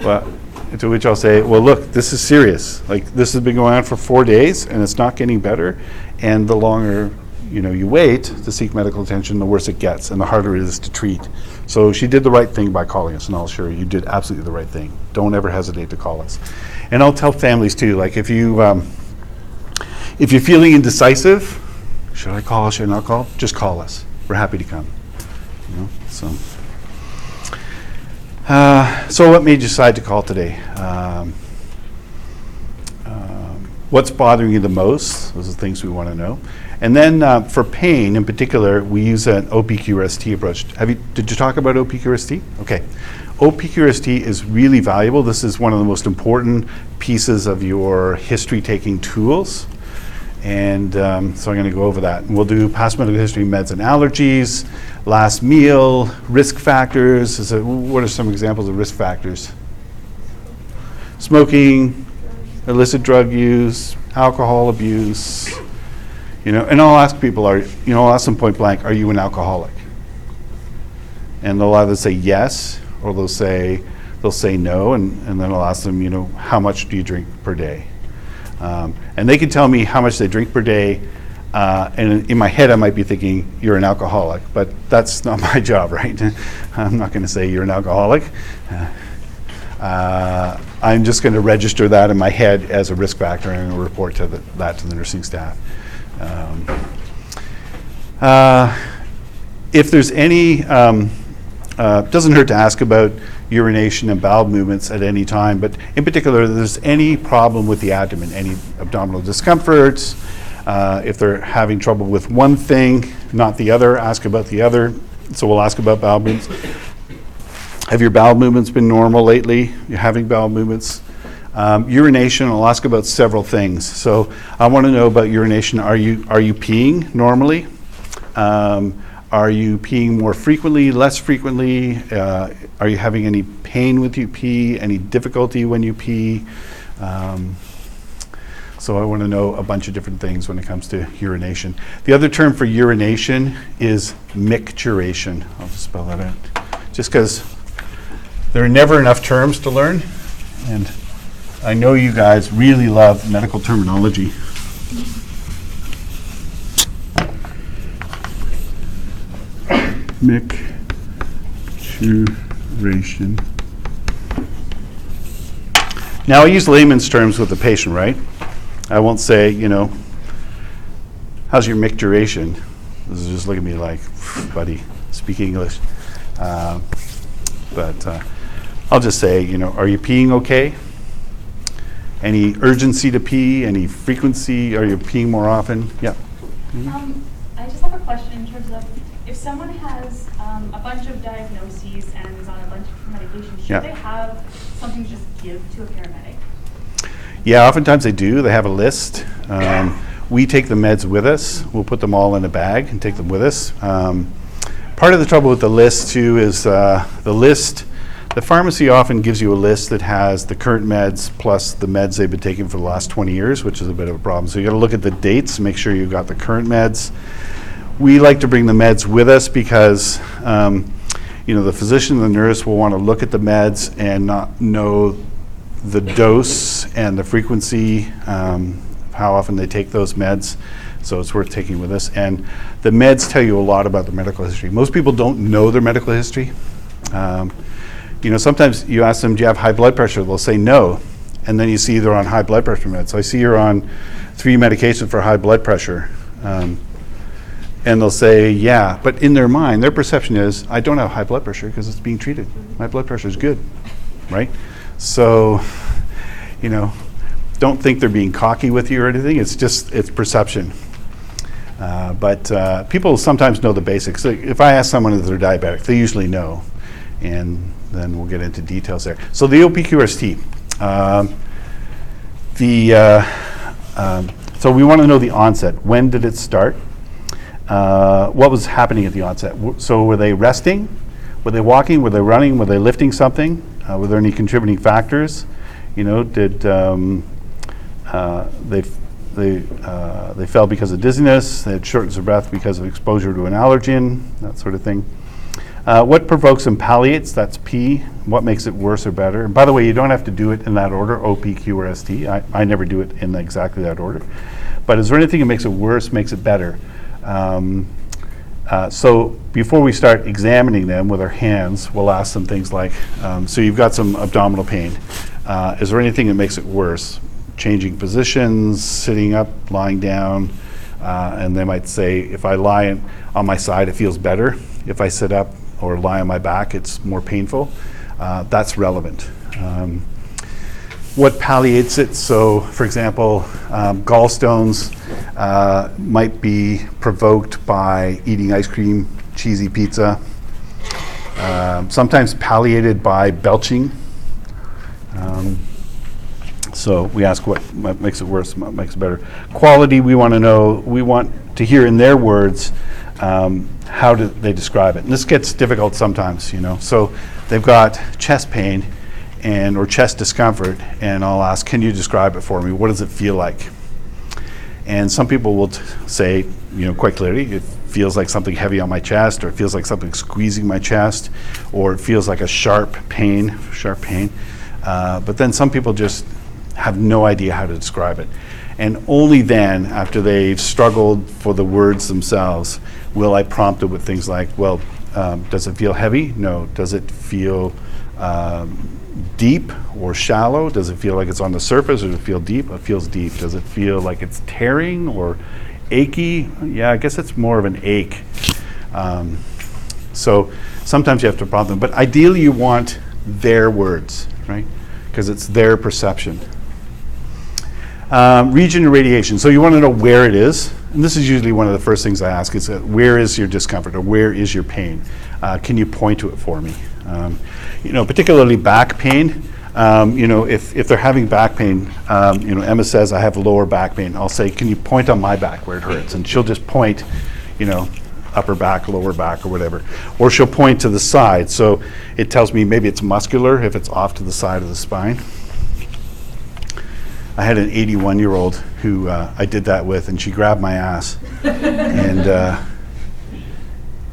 Well, to which I'll say, well, look, this is serious. Like, this has been going on for four days, and it's not getting better. And the longer, you know, you wait to seek medical attention, the worse it gets, and the harder it is to treat. So she did the right thing by calling us, and I'll assure you, you did absolutely the right thing. Don't ever hesitate to call us. And I'll tell families too, like, if you, um, if you're feeling indecisive, should I call, should I not call? Just call us. We're happy to come. You know, so. Uh, so what made you decide to call today? Um, um, what's bothering you the most? Those are the things we want to know. And then uh, for pain in particular, we use an OPQRST approach. Have you, did you talk about OPQRST? Okay. OPQRST is really valuable. This is one of the most important pieces of your history taking tools. And um, so I'm going to go over that. We'll do past medical history, meds and allergies, last meal, risk factors. What are some examples of risk factors? Smoking, illicit drug use, alcohol abuse. You know, and I'll ask people, are you know, I'll ask them point blank, are you an alcoholic? And they'll either say yes, or they'll say they'll say no, and, and then I'll ask them, you know, how much do you drink per day? Um, and they can tell me how much they drink per day. Uh, and in my head, I might be thinking, you're an alcoholic, but that's not [laughs] my job, right? [laughs] I'm not going to say you're an alcoholic. Uh, uh, I'm just going to register that in my head as a risk factor and report to the, that to the nursing staff. Um, uh, if there's any, um, uh, doesn't hurt to ask about urination and bowel movements at any time, but in particular, if there's any problem with the abdomen, any abdominal discomforts, uh, if they're having trouble with one thing, not the other, ask about the other. So we'll ask about bowel movements. Have your bowel movements been normal lately? You're having bowel movements? Um, urination, I'll ask about several things. So I want to know about urination. Are you, are you peeing normally? Um, are you peeing more frequently, less frequently? Uh, are you having any pain with you pee, any difficulty when you pee? Um, so I want to know a bunch of different things when it comes to urination. The other term for urination is micturation. I'll just spell that out. Just because there are never enough terms to learn, and I know you guys really love medical terminology. Micturation. Now, I use layman's terms with the patient, right? I won't say, you know, how's your micturation? This is just look at me like, buddy, speak English. Uh, but uh, I'll just say, you know, are you peeing okay? Any urgency to pee? Any frequency? Are you peeing more often? Yeah. Um, I just have a question in terms of, if someone has um, a bunch of diagnoses and is on a bunch of medications, should Yeah. they have something to just give to a paramedic? Yeah, oftentimes they do. They have a list. Um, we take the meds with us. We'll put them all in a bag and take them with us. Um, part of the trouble with the list, too, is uh, the list. The pharmacy often gives you a list that has the current meds plus the meds they've been taking for the last 20 years, which is a bit of a problem. So you got to look at the dates, make sure you've got the current meds. We like to bring the meds with us because, um, you know, the physician and the nurse will want to look at the meds and not know the dose and the frequency, um, how often they take those meds. So it's worth taking with us. And the meds tell you a lot about their medical history. Most people don't know their medical history. Um, you know, sometimes you ask them, do you have high blood pressure? They'll say no. And then you see they're on high blood pressure meds. So I see you're on three medications for high blood pressure. Um, and they'll say, yeah. But in their mind, their perception is, I don't have high blood pressure because it's being treated. My blood pressure is good, right? So, you know, don't think they're being cocky with you or anything. It's just, it's perception. Uh, but uh, people sometimes know the basics. If I ask someone if they're diabetic, they usually know. And then we'll get into details there. So the OPQRST. Um, The, uh, um, so we want to know the onset. When did it start? Uh, What was happening at the onset? W- So were they resting? Were they walking? Were they running? Were they lifting something? Uh, Were there any contributing factors? You know, did, um, uh, they, f- they, uh, they fell because of dizziness, they had shortness of breath because of exposure to an allergen, that sort of thing. Uh, what provokes and palliates? That's P. What makes it worse or better? And by the way, you don't have to do it in that order, O, P, Q, or S, T. I, I never do it in exactly that order. But is there anything that makes it worse, makes it better? Um, uh, so before we start examining them with our hands, we'll ask them things like, um, so you've got some abdominal pain. Uh, is there anything that makes it worse? Changing positions, sitting up, lying down, uh, and they might say, if I lie on my side, it feels better. If I sit up or lie on my back, it's more painful. Uh, that's relevant. Um, what palliates it. So, for example, um, gallstones uh, might be provoked by eating ice cream, cheesy pizza, um, sometimes palliated by belching. Um, so we ask what ma- makes it worse, what makes it better. Quality, we want to know, we want to hear in their words, um, how do they describe it? And this gets difficult sometimes, you know. So they've got chest pain and, or chest discomfort, and I'll ask, can you describe it for me? What does it feel like? And some people will t- say, you know, quite clearly, it feels like something heavy on my chest, or it feels like something squeezing my chest, or it feels like a sharp pain, sharp pain. Uh, but then some people just have no idea how to describe it. And only then, after they've struggled for the words themselves, will I prompt it with things like, well, um, does it feel heavy? No. Does it feel um, deep or shallow? Does it feel like it's on the surface or does it feel deep? It feels deep. Does it feel like it's tearing or achy? Yeah, I guess it's more of an ache. Um, so sometimes you have to prompt them, but ideally you want their words, right? Because it's their perception. Um, region and radiation. So you want to know where it is. And this is usually one of the first things I ask is uh, where is your discomfort or where is your pain? Uh, can you point to it for me? Um, you know, particularly back pain. Um, you know, if, if they're having back pain, um, you know, Emma says, I have lower back pain. I'll say, can you point on my back where it hurts? And she'll just point, you know, upper back, lower back, or whatever. Or she'll point to the side. So it tells me maybe it's muscular if it's off to the side of the spine. I had an 81 year old who uh, I did that with, and she grabbed my ass. [laughs] and, uh,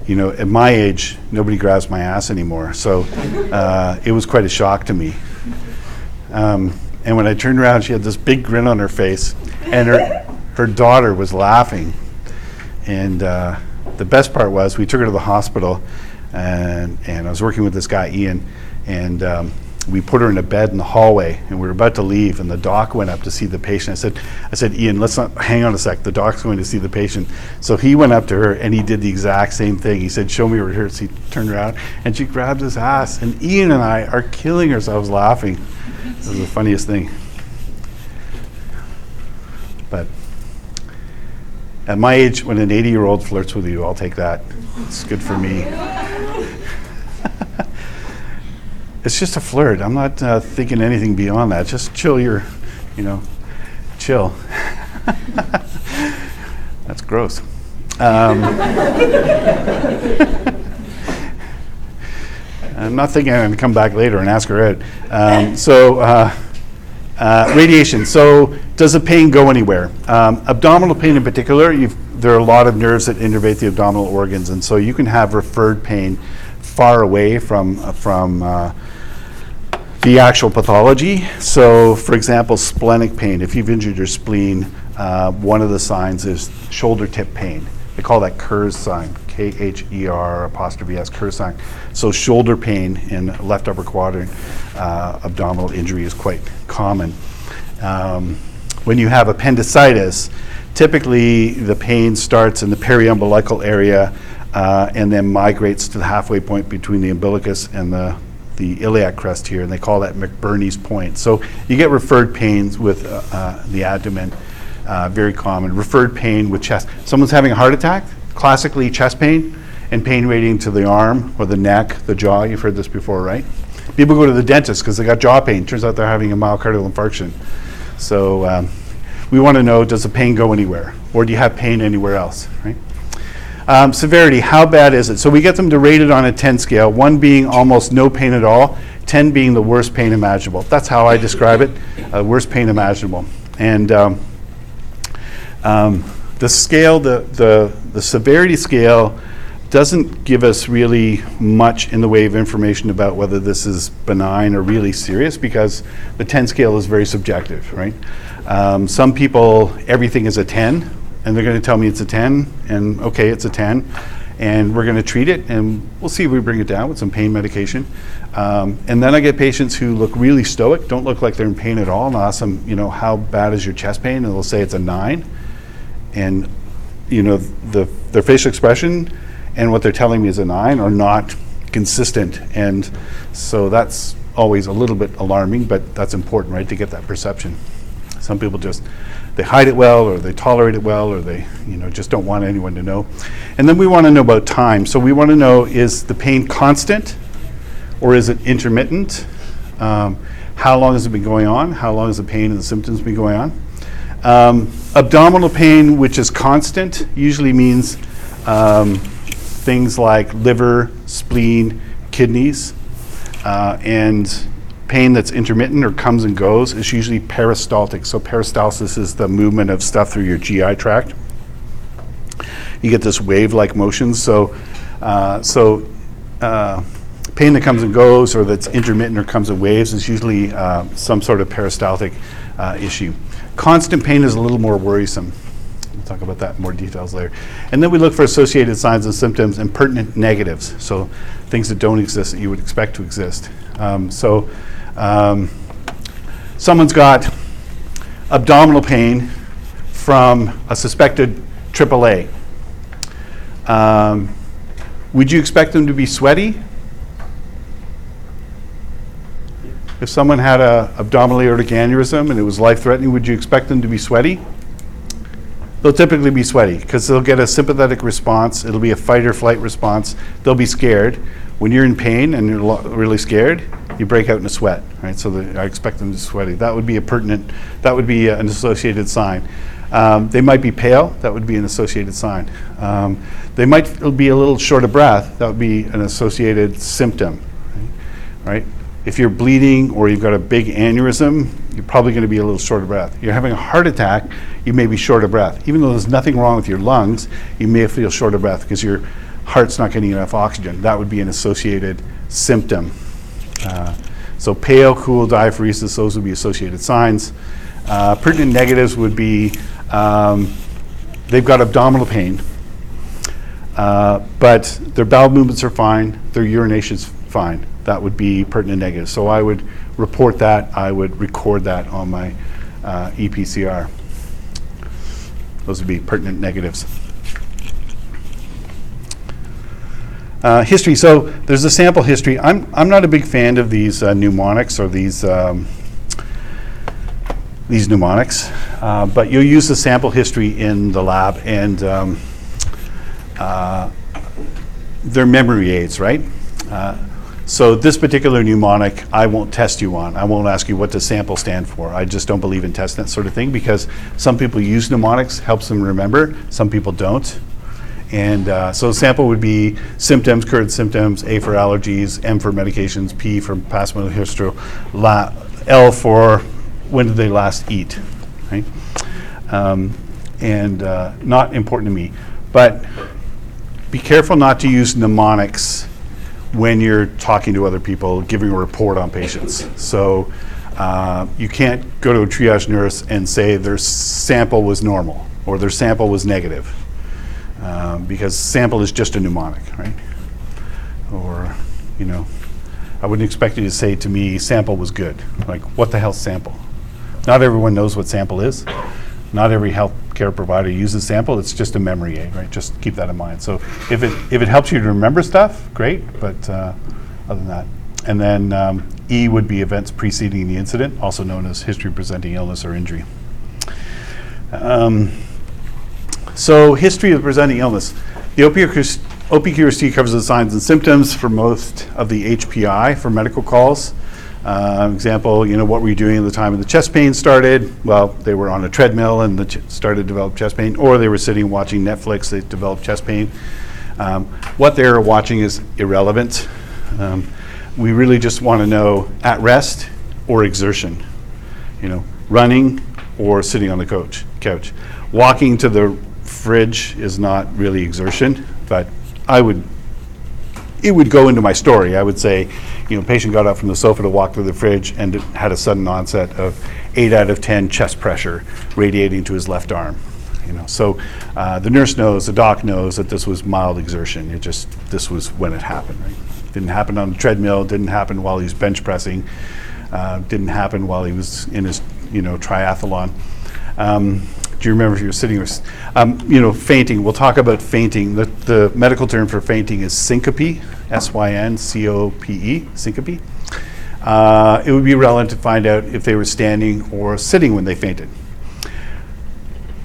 you know, at my age, nobody grabs my ass anymore. So uh, it was quite a shock to me. Um, and when I turned around, she had this big grin on her face, and her, her daughter was laughing. And uh, the best part was, we took her to the hospital, and, and I was working with this guy, Ian, and um, we put her in a bed in the hallway, and we were about to leave, and the doc went up to see the patient. I said, I said, Ian, let's not hang on a sec. The doc's going to see the patient. So he went up to her, and he did the exact same thing. He said, "Show me where it hurts." He turned around, and she grabbed his ass, and Ian and I are killing ourselves laughing. This is the funniest thing. But at my age, when an 80-year-old flirts with you, I'll take that. It's good for me. It's just a flirt. I'm not uh, thinking anything beyond that. Just chill your, you know, chill. [laughs] That's gross. Um, [laughs] I'm not thinking I'm going to come back later and ask her out. Um, so, uh, uh, radiation. So, does the pain go anywhere? Um, abdominal pain, in particular, you've, there are a lot of nerves that innervate the abdominal organs, and so you can have referred pain far away from from uh, the actual pathology. So, for example, splenic pain. If you've injured your spleen, uh, one of the signs is shoulder tip pain. They call that Kehr's sign, K H E R apostrophe S, Kehr's sign. So, shoulder pain in left upper quadrant uh, abdominal injury is quite common. Um, when you have appendicitis, typically the pain starts in the periumbilical area uh, and then migrates to the halfway point between the umbilicus and the the iliac crest here, and they call that McBurney's point. So you get referred pains with uh, uh, the abdomen, uh, very common. Referred pain with chest. Someone's having a heart attack, classically chest pain, and pain radiating to the arm or the neck, the jaw. You've heard this before, right? People go to the dentist because they got jaw pain. Turns out they're having a myocardial infarction. So um, we want to know, does the pain go anywhere? Or do you have pain anywhere else, right? Um, severity, how bad is it? So we get them to rate it on a 10 scale, one being almost no pain at all, 10 being the worst pain imaginable. That's how I describe it, uh, worst pain imaginable. And um, um, the scale, the, the, the severity scale doesn't give us really much in the way of information about whether this is benign or really serious because the 10 scale is very subjective, right? Um, some people, everything is a 10, and they're going to tell me it's a 10, and okay, it's a 10, and we're going to treat it, and we'll see if we bring it down with some pain medication. Um, and then I get patients who look really stoic, don't look like they're in pain at all, and I'll ask them, you know, how bad is your chest pain? And they'll say it's a 9 and you know the their facial expression and what they're telling me is a nine are not consistent. And so that's always a little bit alarming but that's important right to get that perception. Some people just they hide it well or they tolerate it well or they you know just don't want anyone to know. And then we want to know about time. So we want to know is the pain constant or is it intermittent? Um, how long has it been going on? How long has the pain and the symptoms been going on? Um, abdominal pain, which is constant, usually means um, things like liver, spleen, kidneys, uh, and pain that's intermittent or comes and goes is usually peristaltic. So peristalsis is the movement of stuff through your GI tract. You get this wave-like motion. So, uh, so uh, pain that comes and goes, or that's intermittent or comes in waves, is usually uh, some sort of peristaltic uh, issue. Constant pain is a little more worrisome. Talk about that in more details later. And then we look for associated signs and symptoms and pertinent negatives, so things that don't exist that you would expect to exist. Um, so, um, someone's got abdominal pain from a suspected AAA. Um, would you expect them to be sweaty? If someone had a abdominal aortic aneurysm and it was life-threatening, would you expect them to be sweaty? They'll typically be sweaty because they'll get a sympathetic response. It'll be a fight or flight response. They'll be scared. When you're in pain and you're lo- really scared, you break out in a sweat, right? So the, I expect them to be sweaty. That would be a pertinent, that would be an associated sign. Um, they might be pale. That would be an associated sign. Um, they might be a little short of breath. That would be an associated symptom, right? If you're bleeding or you've got a big aneurysm, you're probably going to be a little short of breath. You're having a heart attack, you may be short of breath. Even though there's nothing wrong with your lungs, you may feel short of breath because your heart's not getting enough oxygen. That would be an associated symptom. Uh, so pale, cool, diaphoresis, those would be associated signs. Uh, pertinent negatives would be um, they've got abdominal pain, uh, but their bowel movements are fine, their urination's fine. That would be pertinent negative. So I would report that, I would record that on my uh, EPCR. Those would be pertinent negatives. Uh, history. So there's a sample history. I'm, I'm not a big fan of these uh, mnemonics or these um, these mnemonics, uh, but you'll use the sample history in the lab, and um, uh, they're memory aids, right? So this particular mnemonic, I won't test you on. I won't ask you what does sample stand for. I just don't believe in testing that sort of thing because some people use mnemonics, helps them remember. Some people don't. And uh, so sample would be symptoms, current symptoms, A for allergies, M for medications, P for past medical history, la- L for when did they last eat, right? Um, and uh, not important to me. But be careful not to use mnemonics when you're talking to other people, giving a report on patients. So uh, you can't go to a triage nurse and say their sample was normal or their sample was negative um, because sample is just a mnemonic, right? Or, you know, I wouldn't expect you to say to me, sample was good. Like, what the hell's sample? Not everyone knows what sample is. Not every healthcare provider uses sample. It's just a memory aid, right? Just keep that in mind. So if it if it helps you to remember stuff, great. But uh, other than that, and then um, E would be events preceding the incident, also known as history presenting illness or injury. Um, so history of presenting illness. The opioid, OPQRST covers the signs and symptoms for most of the HPI for medical calls. Uh, example, you know, what were you doing at the time of the chest pain started? Well, they were on a treadmill and ch- started to develop chest pain, or they were sitting watching Netflix, they developed chest pain. Um, what they're watching is irrelevant. Um, we really just want to know at rest or exertion. You know, running or sitting on the coach couch. Walking to the fridge is not really exertion, but I would it would go into my story. I would say, you know, patient got up from the sofa to walk to the fridge and had a sudden onset of eight out of 10 chest pressure radiating to his left arm. You know, so uh, the nurse knows, the doc knows that this was mild exertion. It just, this was when it happened, right? Didn't happen on the treadmill, didn't happen while he was bench pressing, uh, didn't happen while he was in his, you know, triathlon. Um, do you remember if you were sitting or, s- um, you know, fainting? We'll talk about fainting. The, the medical term for fainting is syncope, S Y N C O P E, syncope. Uh, it would be relevant to find out if they were standing or sitting when they fainted.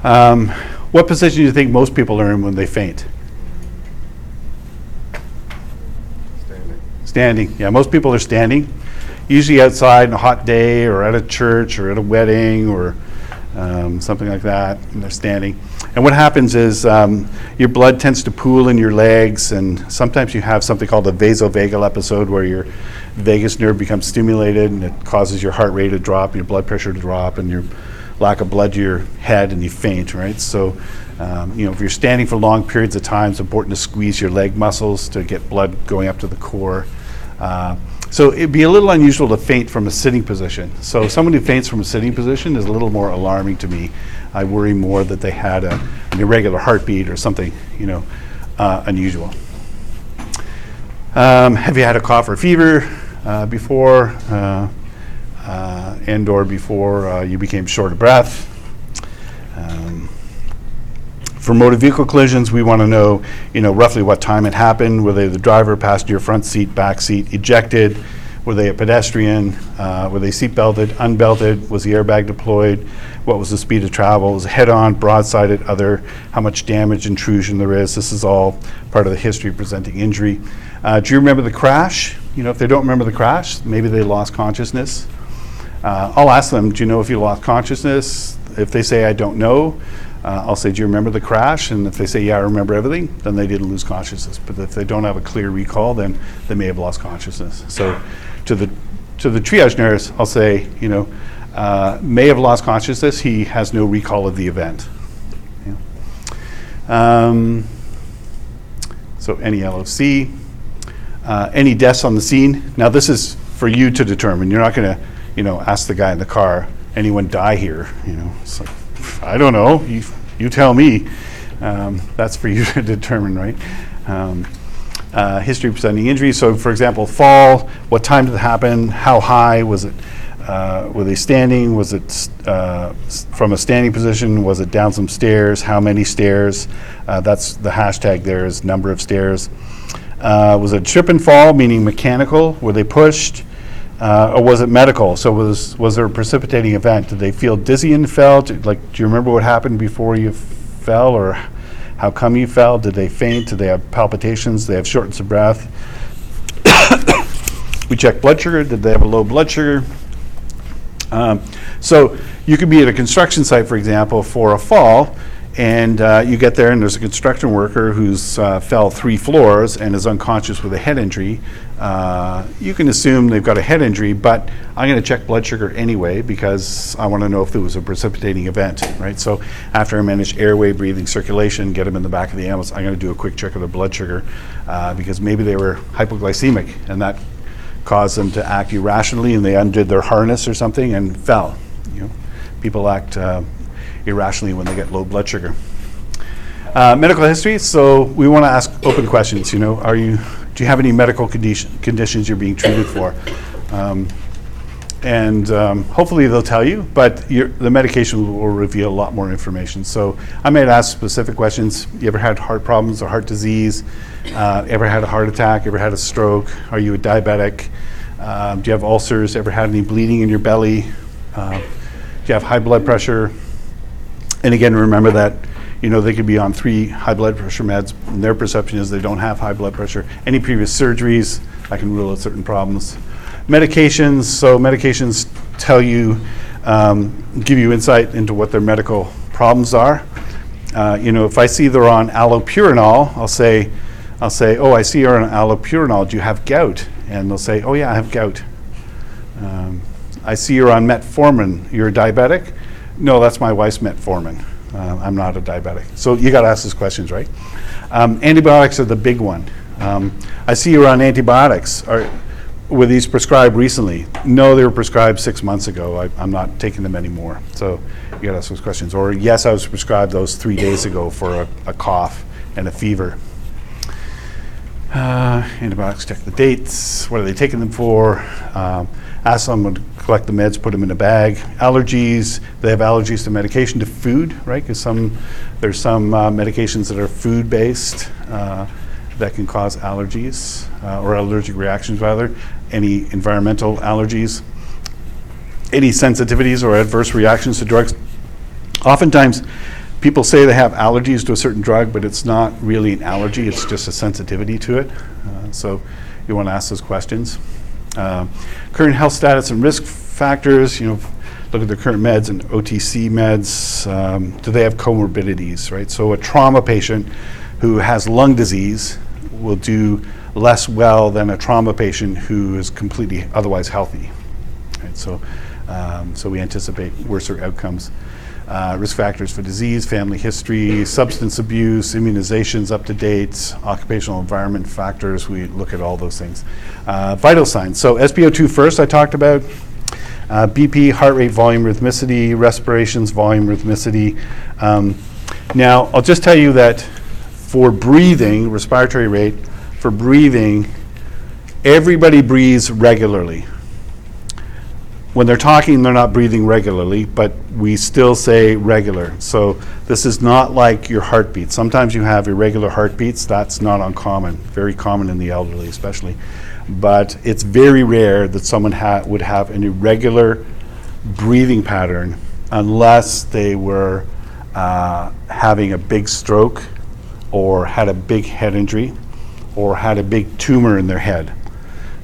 Um, what position do you think most people are in when they faint? Standing. Standing. Yeah, most people are standing. Usually outside on a hot day or at a church or at a wedding or um, something like that, and they're standing. And what happens is um, your blood tends to pool in your legs, and sometimes you have something called a vasovagal episode where your vagus nerve becomes stimulated and it causes your heart rate to drop, your blood pressure to drop, and your lack of blood to your head, and you faint, right? So, um, you know, if you're standing for long periods of time, it's important to squeeze your leg muscles to get blood going up to the core. Uh, so it'd be a little unusual to faint from a sitting position. So someone who faints from a sitting position is a little more alarming to me. I worry more that they had a, an irregular heartbeat or something, you know, uh, unusual. Um, have you had a cough or fever uh, before, uh, uh, and/or before uh, you became short of breath? Um, for motor vehicle collisions, we want to know, you know, roughly what time it happened. Were they the driver, passenger, front seat, back seat, ejected? Were they a pedestrian? Uh, were they seat belted, unbelted? Was the airbag deployed? What was the speed of travel? Was it head-on, broadsided, other? How much damage, intrusion there is? This is all part of the history of presenting injury. Uh, do you remember the crash? You know, if they don't remember the crash, maybe they lost consciousness. Uh, I'll ask them, do you know if you lost consciousness? If they say, I don't know, uh, I'll say, do you remember the crash? And if they say, yeah, I remember everything, then they didn't lose consciousness. But if they don't have a clear recall, then they may have lost consciousness. So to the, to the triage nurse, I'll say, you know, uh, may have lost consciousness, he has no recall of the event. Yeah. Um, so any LOC. Uh, any deaths on the scene? Now, this is for you to determine. You're not going to, you know, ask the guy in the car, anyone die here? You know, it's like, I don't know. You, you tell me. Um, that's for you [laughs] to determine, right? Um, uh, history of presenting injuries. So, for example, fall. What time did it happen? How high was it? Uh, were they standing? Was it uh, from a standing position? Was it down some stairs? How many stairs? Uh, that's the hashtag. There is number of stairs. Uh, was it trip and fall, meaning mechanical? Were they pushed? Uh, or was it medical? So was was there a precipitating event? Did they feel dizzy and fell? Did- like, do you remember what happened before you fell, or how come you fell? Did they faint? Did they have palpitations? Did they have shortness of breath? [coughs] we checked blood sugar. Did they have a low blood sugar? Um, so you could be at a construction site, for example, for a fall, and uh, you get there and there's a construction worker who's uh, fell three floors and is unconscious with a head injury. Uh, you can assume they've got a head injury, but I'm going to check blood sugar anyway because I want to know if there was a precipitating event, right? So after I manage airway, breathing, circulation, get them in the back of the ambulance, I'm going to do a quick check of their blood sugar uh, because maybe they were hypoglycemic and that caused them to act irrationally and they undid their harness or something and fell. You know, people act uh, irrationally when they get low blood sugar. Uh, medical history. So we want to ask open questions. You know, are you? Do you have any medical condition, conditions you're being treated for? Um, and um, hopefully they'll tell you, but the medication will reveal a lot more information. So I might ask specific questions. You ever had heart problems or heart disease? Uh, ever had a heart attack? Ever had a stroke? Are you a diabetic? Um, do you have ulcers? Ever had any bleeding in your belly? Uh, do you have high blood pressure? And again, remember that you know, they could be on three high blood pressure meds, and their perception is they don't have high blood pressure. Any previous surgeries, I can rule out certain problems. Medications, so medications tell you, um, give you insight into what their medical problems are. Uh, you know, if I see they're on allopurinol, I'll say, I'll say, oh, I see you're on allopurinol. Do you have gout? And they'll say, oh yeah, I have gout. Um, I see you're on metformin. You're diabetic? No, that's my wife's metformin. Uh, I'm not a diabetic. So you got to ask those questions, right? Um, antibiotics are the big one. Um, I see you're on antibiotics. Are, were these prescribed recently? No, they were prescribed six months ago. I, I'm not taking them anymore. So you got to ask those questions. Or yes, I was prescribed those three days ago for a, a cough and a fever. Uh, antibiotics, check the dates. What are they taking them for? Um, ask someone collect the meds, put them in a bag. Allergies, they have allergies to medication, to food, right? Because some, there's some uh, medications that are food-based uh, that can cause allergies uh, or allergic reactions, rather. Any environmental allergies, any sensitivities or adverse reactions to drugs. Oftentimes, people say they have allergies to a certain drug, but it's not really an allergy, it's just a sensitivity to it. Uh, so you want to ask those questions. Uh, current health status and risk factors, you know, look at their current meds and OTC meds. Um, do they have comorbidities, right? So a trauma patient who has lung disease will do less well than a trauma patient who is completely otherwise healthy. Right? So, um, so we anticipate worse outcomes. Uh, risk factors for disease, family history, substance abuse, immunizations up to date, occupational environment factors. We look at all those things. Uh, vital signs. So SpO2 first, I talked about. Uh, BP, heart rate, volume, rhythmicity, respirations, volume, rhythmicity. Um, now, I'll just tell you that for breathing, respiratory rate, for breathing, everybody breathes regularly when they're talking, they're not breathing regularly, but we still say regular. So this is not like your heartbeat. Sometimes you have irregular heartbeats. That's not uncommon, very common in the elderly, especially. But it's very rare that someone ha- would have an irregular breathing pattern unless they were uh, having a big stroke or had a big head injury or had a big tumor in their head.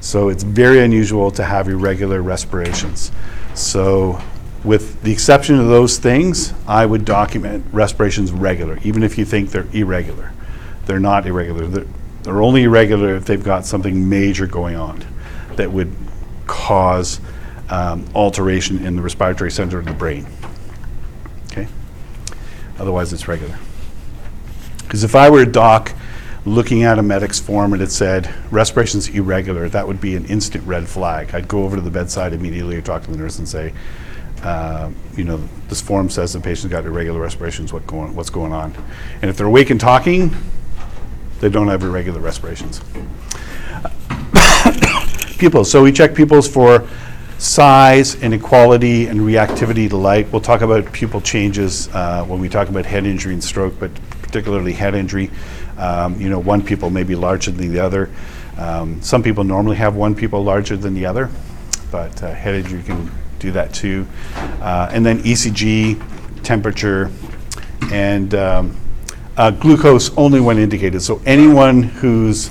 So it's very unusual to have irregular respirations. So with the exception of those things, I would document respirations regular, even if you think they're irregular. They're not irregular. They're, they're only irregular if they've got something major going on that would cause um, alteration in the respiratory center of the brain. Okay? Otherwise, it's regular. Because if I were a doc looking at a medic's form and it said respiration's irregular, that would be an instant red flag. I'd go over to the bedside immediately or talk to the nurse and say, uh, you know, this form says the patient's got irregular respirations. What going, what's going on? And if they're awake and talking, they don't have irregular respirations. [coughs] pupils. So we check pupils for size, inequality, and reactivity to light. We'll talk about pupil changes uh, when we talk about head injury and stroke, but particularly head injury. Um, you know, one pupil may be larger than the other. Um, some people normally have one pupil larger than the other, but uh, head injury can do that too. Uh, and then ECG, temperature, and um, uh, glucose only when indicated. So anyone who's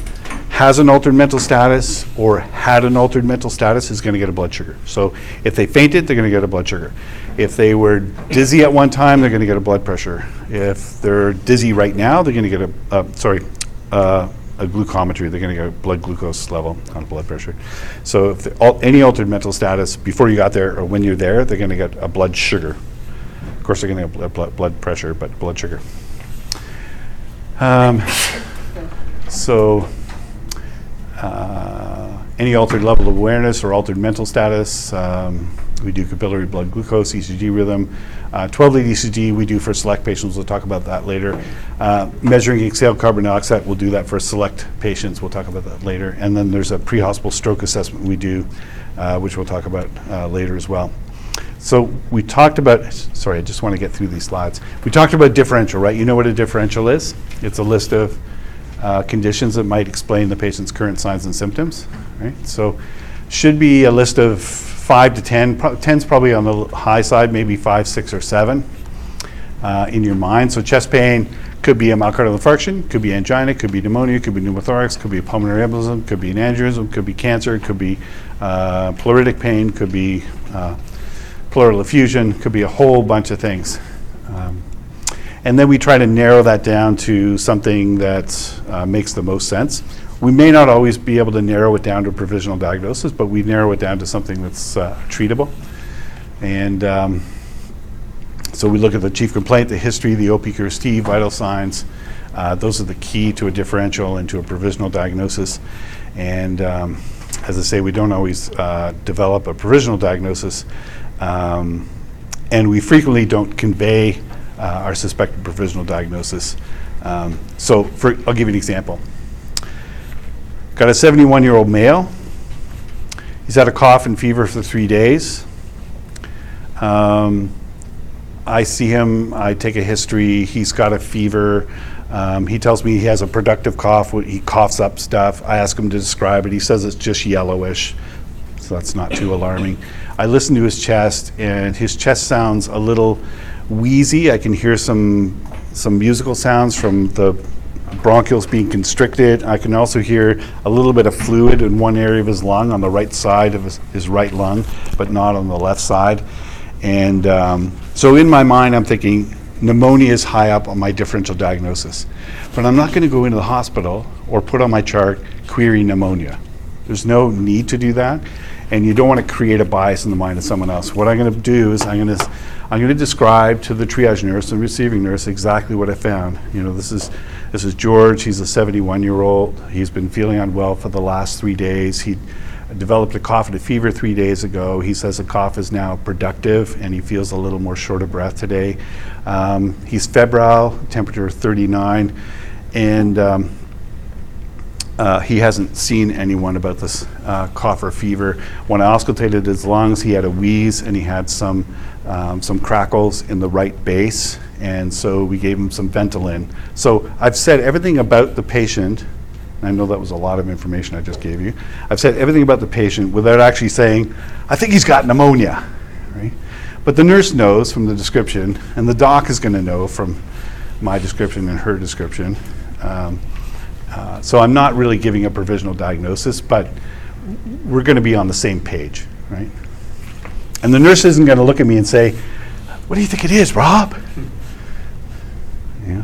has an altered mental status or had an altered mental status is going to get a blood sugar. So if they fainted, they're going to get a blood sugar. If they were dizzy at one time, they're going to get a blood pressure. If they're dizzy right now, they're going to get a, uh, sorry, uh, a glucometry. They're going to get a blood glucose level, not blood pressure. So if al- any altered mental status before you got there or when you're there, they're going to get a blood sugar. Of course, they're going to get blood, blood pressure, but blood sugar. Um, so uh, any altered level of awareness or altered mental status. Um, we do capillary blood glucose, ECG rhythm. Uh, 12 lead ECG we do for select patients. We'll talk about that later. Uh, measuring exhaled carbon dioxide, we'll do that for select patients. We'll talk about that later. And then there's a pre-hospital stroke assessment we do, uh, which we'll talk about uh, later as well. So we talked about, sorry, I just want to get through these slides. We talked about differential, right? You know what a differential is? It's a list of uh, conditions that might explain the patient's current signs and symptoms, right? So should be a list of five to 10. Pro- 10's probably on the high side, maybe five, six, or seven. uh, in your mind. So chest pain could be a myocardial infarction, could be angina, could be pneumonia, could be pneumothorax, could be a pulmonary embolism, could be an aneurysm, could be cancer, could be uh, pleuritic pain, could be uh, pleural effusion, could be a whole bunch of things. And then we try to narrow that down to something that uh, makes the most sense. We may not always be able to narrow it down to a provisional diagnosis, but we narrow it down to something that's uh, treatable. And um, so we look at the chief complaint, the history, the OPQRST, vital signs. Uh, those are the key to a differential and to a provisional diagnosis. And um, as I say, we don't always uh, develop a provisional diagnosis. Um, and we frequently don't convey our suspected provisional diagnosis. Um, so for, I'll give you an example. Got a 71 year old male. He's had a cough and fever for three days. Um, I see him, I take a history, he's got a fever. Um, he tells me he has a productive cough, he coughs up stuff. I ask him to describe it. He says it's just yellowish, so that's not too alarming. I listen to his chest, and his chest sounds a little wheezy. I can hear some, some musical sounds from the bronchioles being constricted. I can also hear a little bit of fluid in one area of his lung, on the right side of his, his right lung, but not on the left side. And um, so in my mind, I'm thinking pneumonia is high up on my differential diagnosis. But I'm not going to go into the hospital or put on my chart query pneumonia. There's no need to do that. And you don't want to create a bias in the mind of someone else. What I'm going to do is I'm going to I'm going to describe to the triage nurse and receiving nurse exactly what I found. You know, this is this is George. He's a 71 year old. He's been feeling unwell for the last three days. He developed a cough and a fever three days ago. He says the cough is now productive and he feels a little more short of breath today. Um, he's febrile, temperature 39, and um, uh, he hasn't seen anyone about this uh, cough or fever. When I auscultated his lungs, he had a wheeze and he had some um, some crackles in the right base, and so we gave him some Ventolin. So I've said everything about the patient. I know that was a lot of information I just gave you. I've said everything about the patient without actually saying, "I think he's got pneumonia," right? But the nurse knows from the description, and the doc is going to know from my description and her description. Um, uh, So I'm not really giving a provisional diagnosis, but we're going to be on the same page, right? And the nurse isn't going to look at me and say, "What do you think it is, Rob?" Yeah.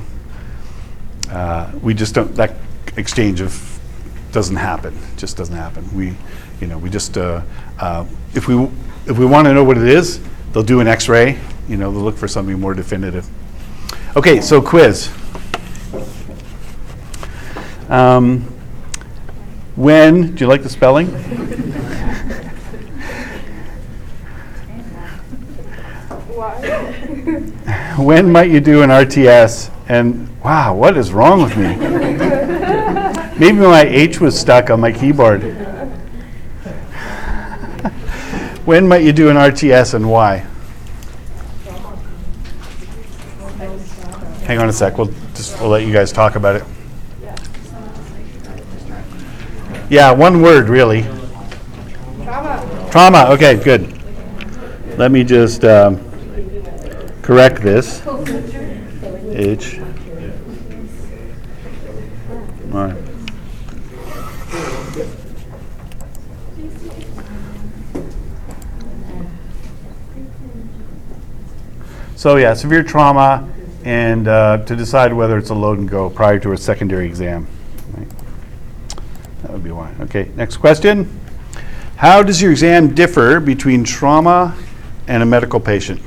Uh, We just don't, that exchange of, doesn't happen, just doesn't happen. We, you know, we just, uh, uh, if we, if we want to know what it is, they'll do an x-ray, you know, they'll look for something more definitive. Okay, so quiz. Um, When, do you like the spelling? When might you do an RTS? And wow, what is wrong with me? Maybe my H was stuck on my keyboard. When might you do an RTS and why? Hang on a sec, we'll just, we'll let you guys talk about it. Yeah, one word, really. Trauma. Trauma, okay, good. Let me just um, correct this. H. All right. So yeah, severe trauma, and uh, to decide whether it's a load and go prior to a secondary exam. That would be why. Okay, next question. How does your exam differ between trauma and a medical patient?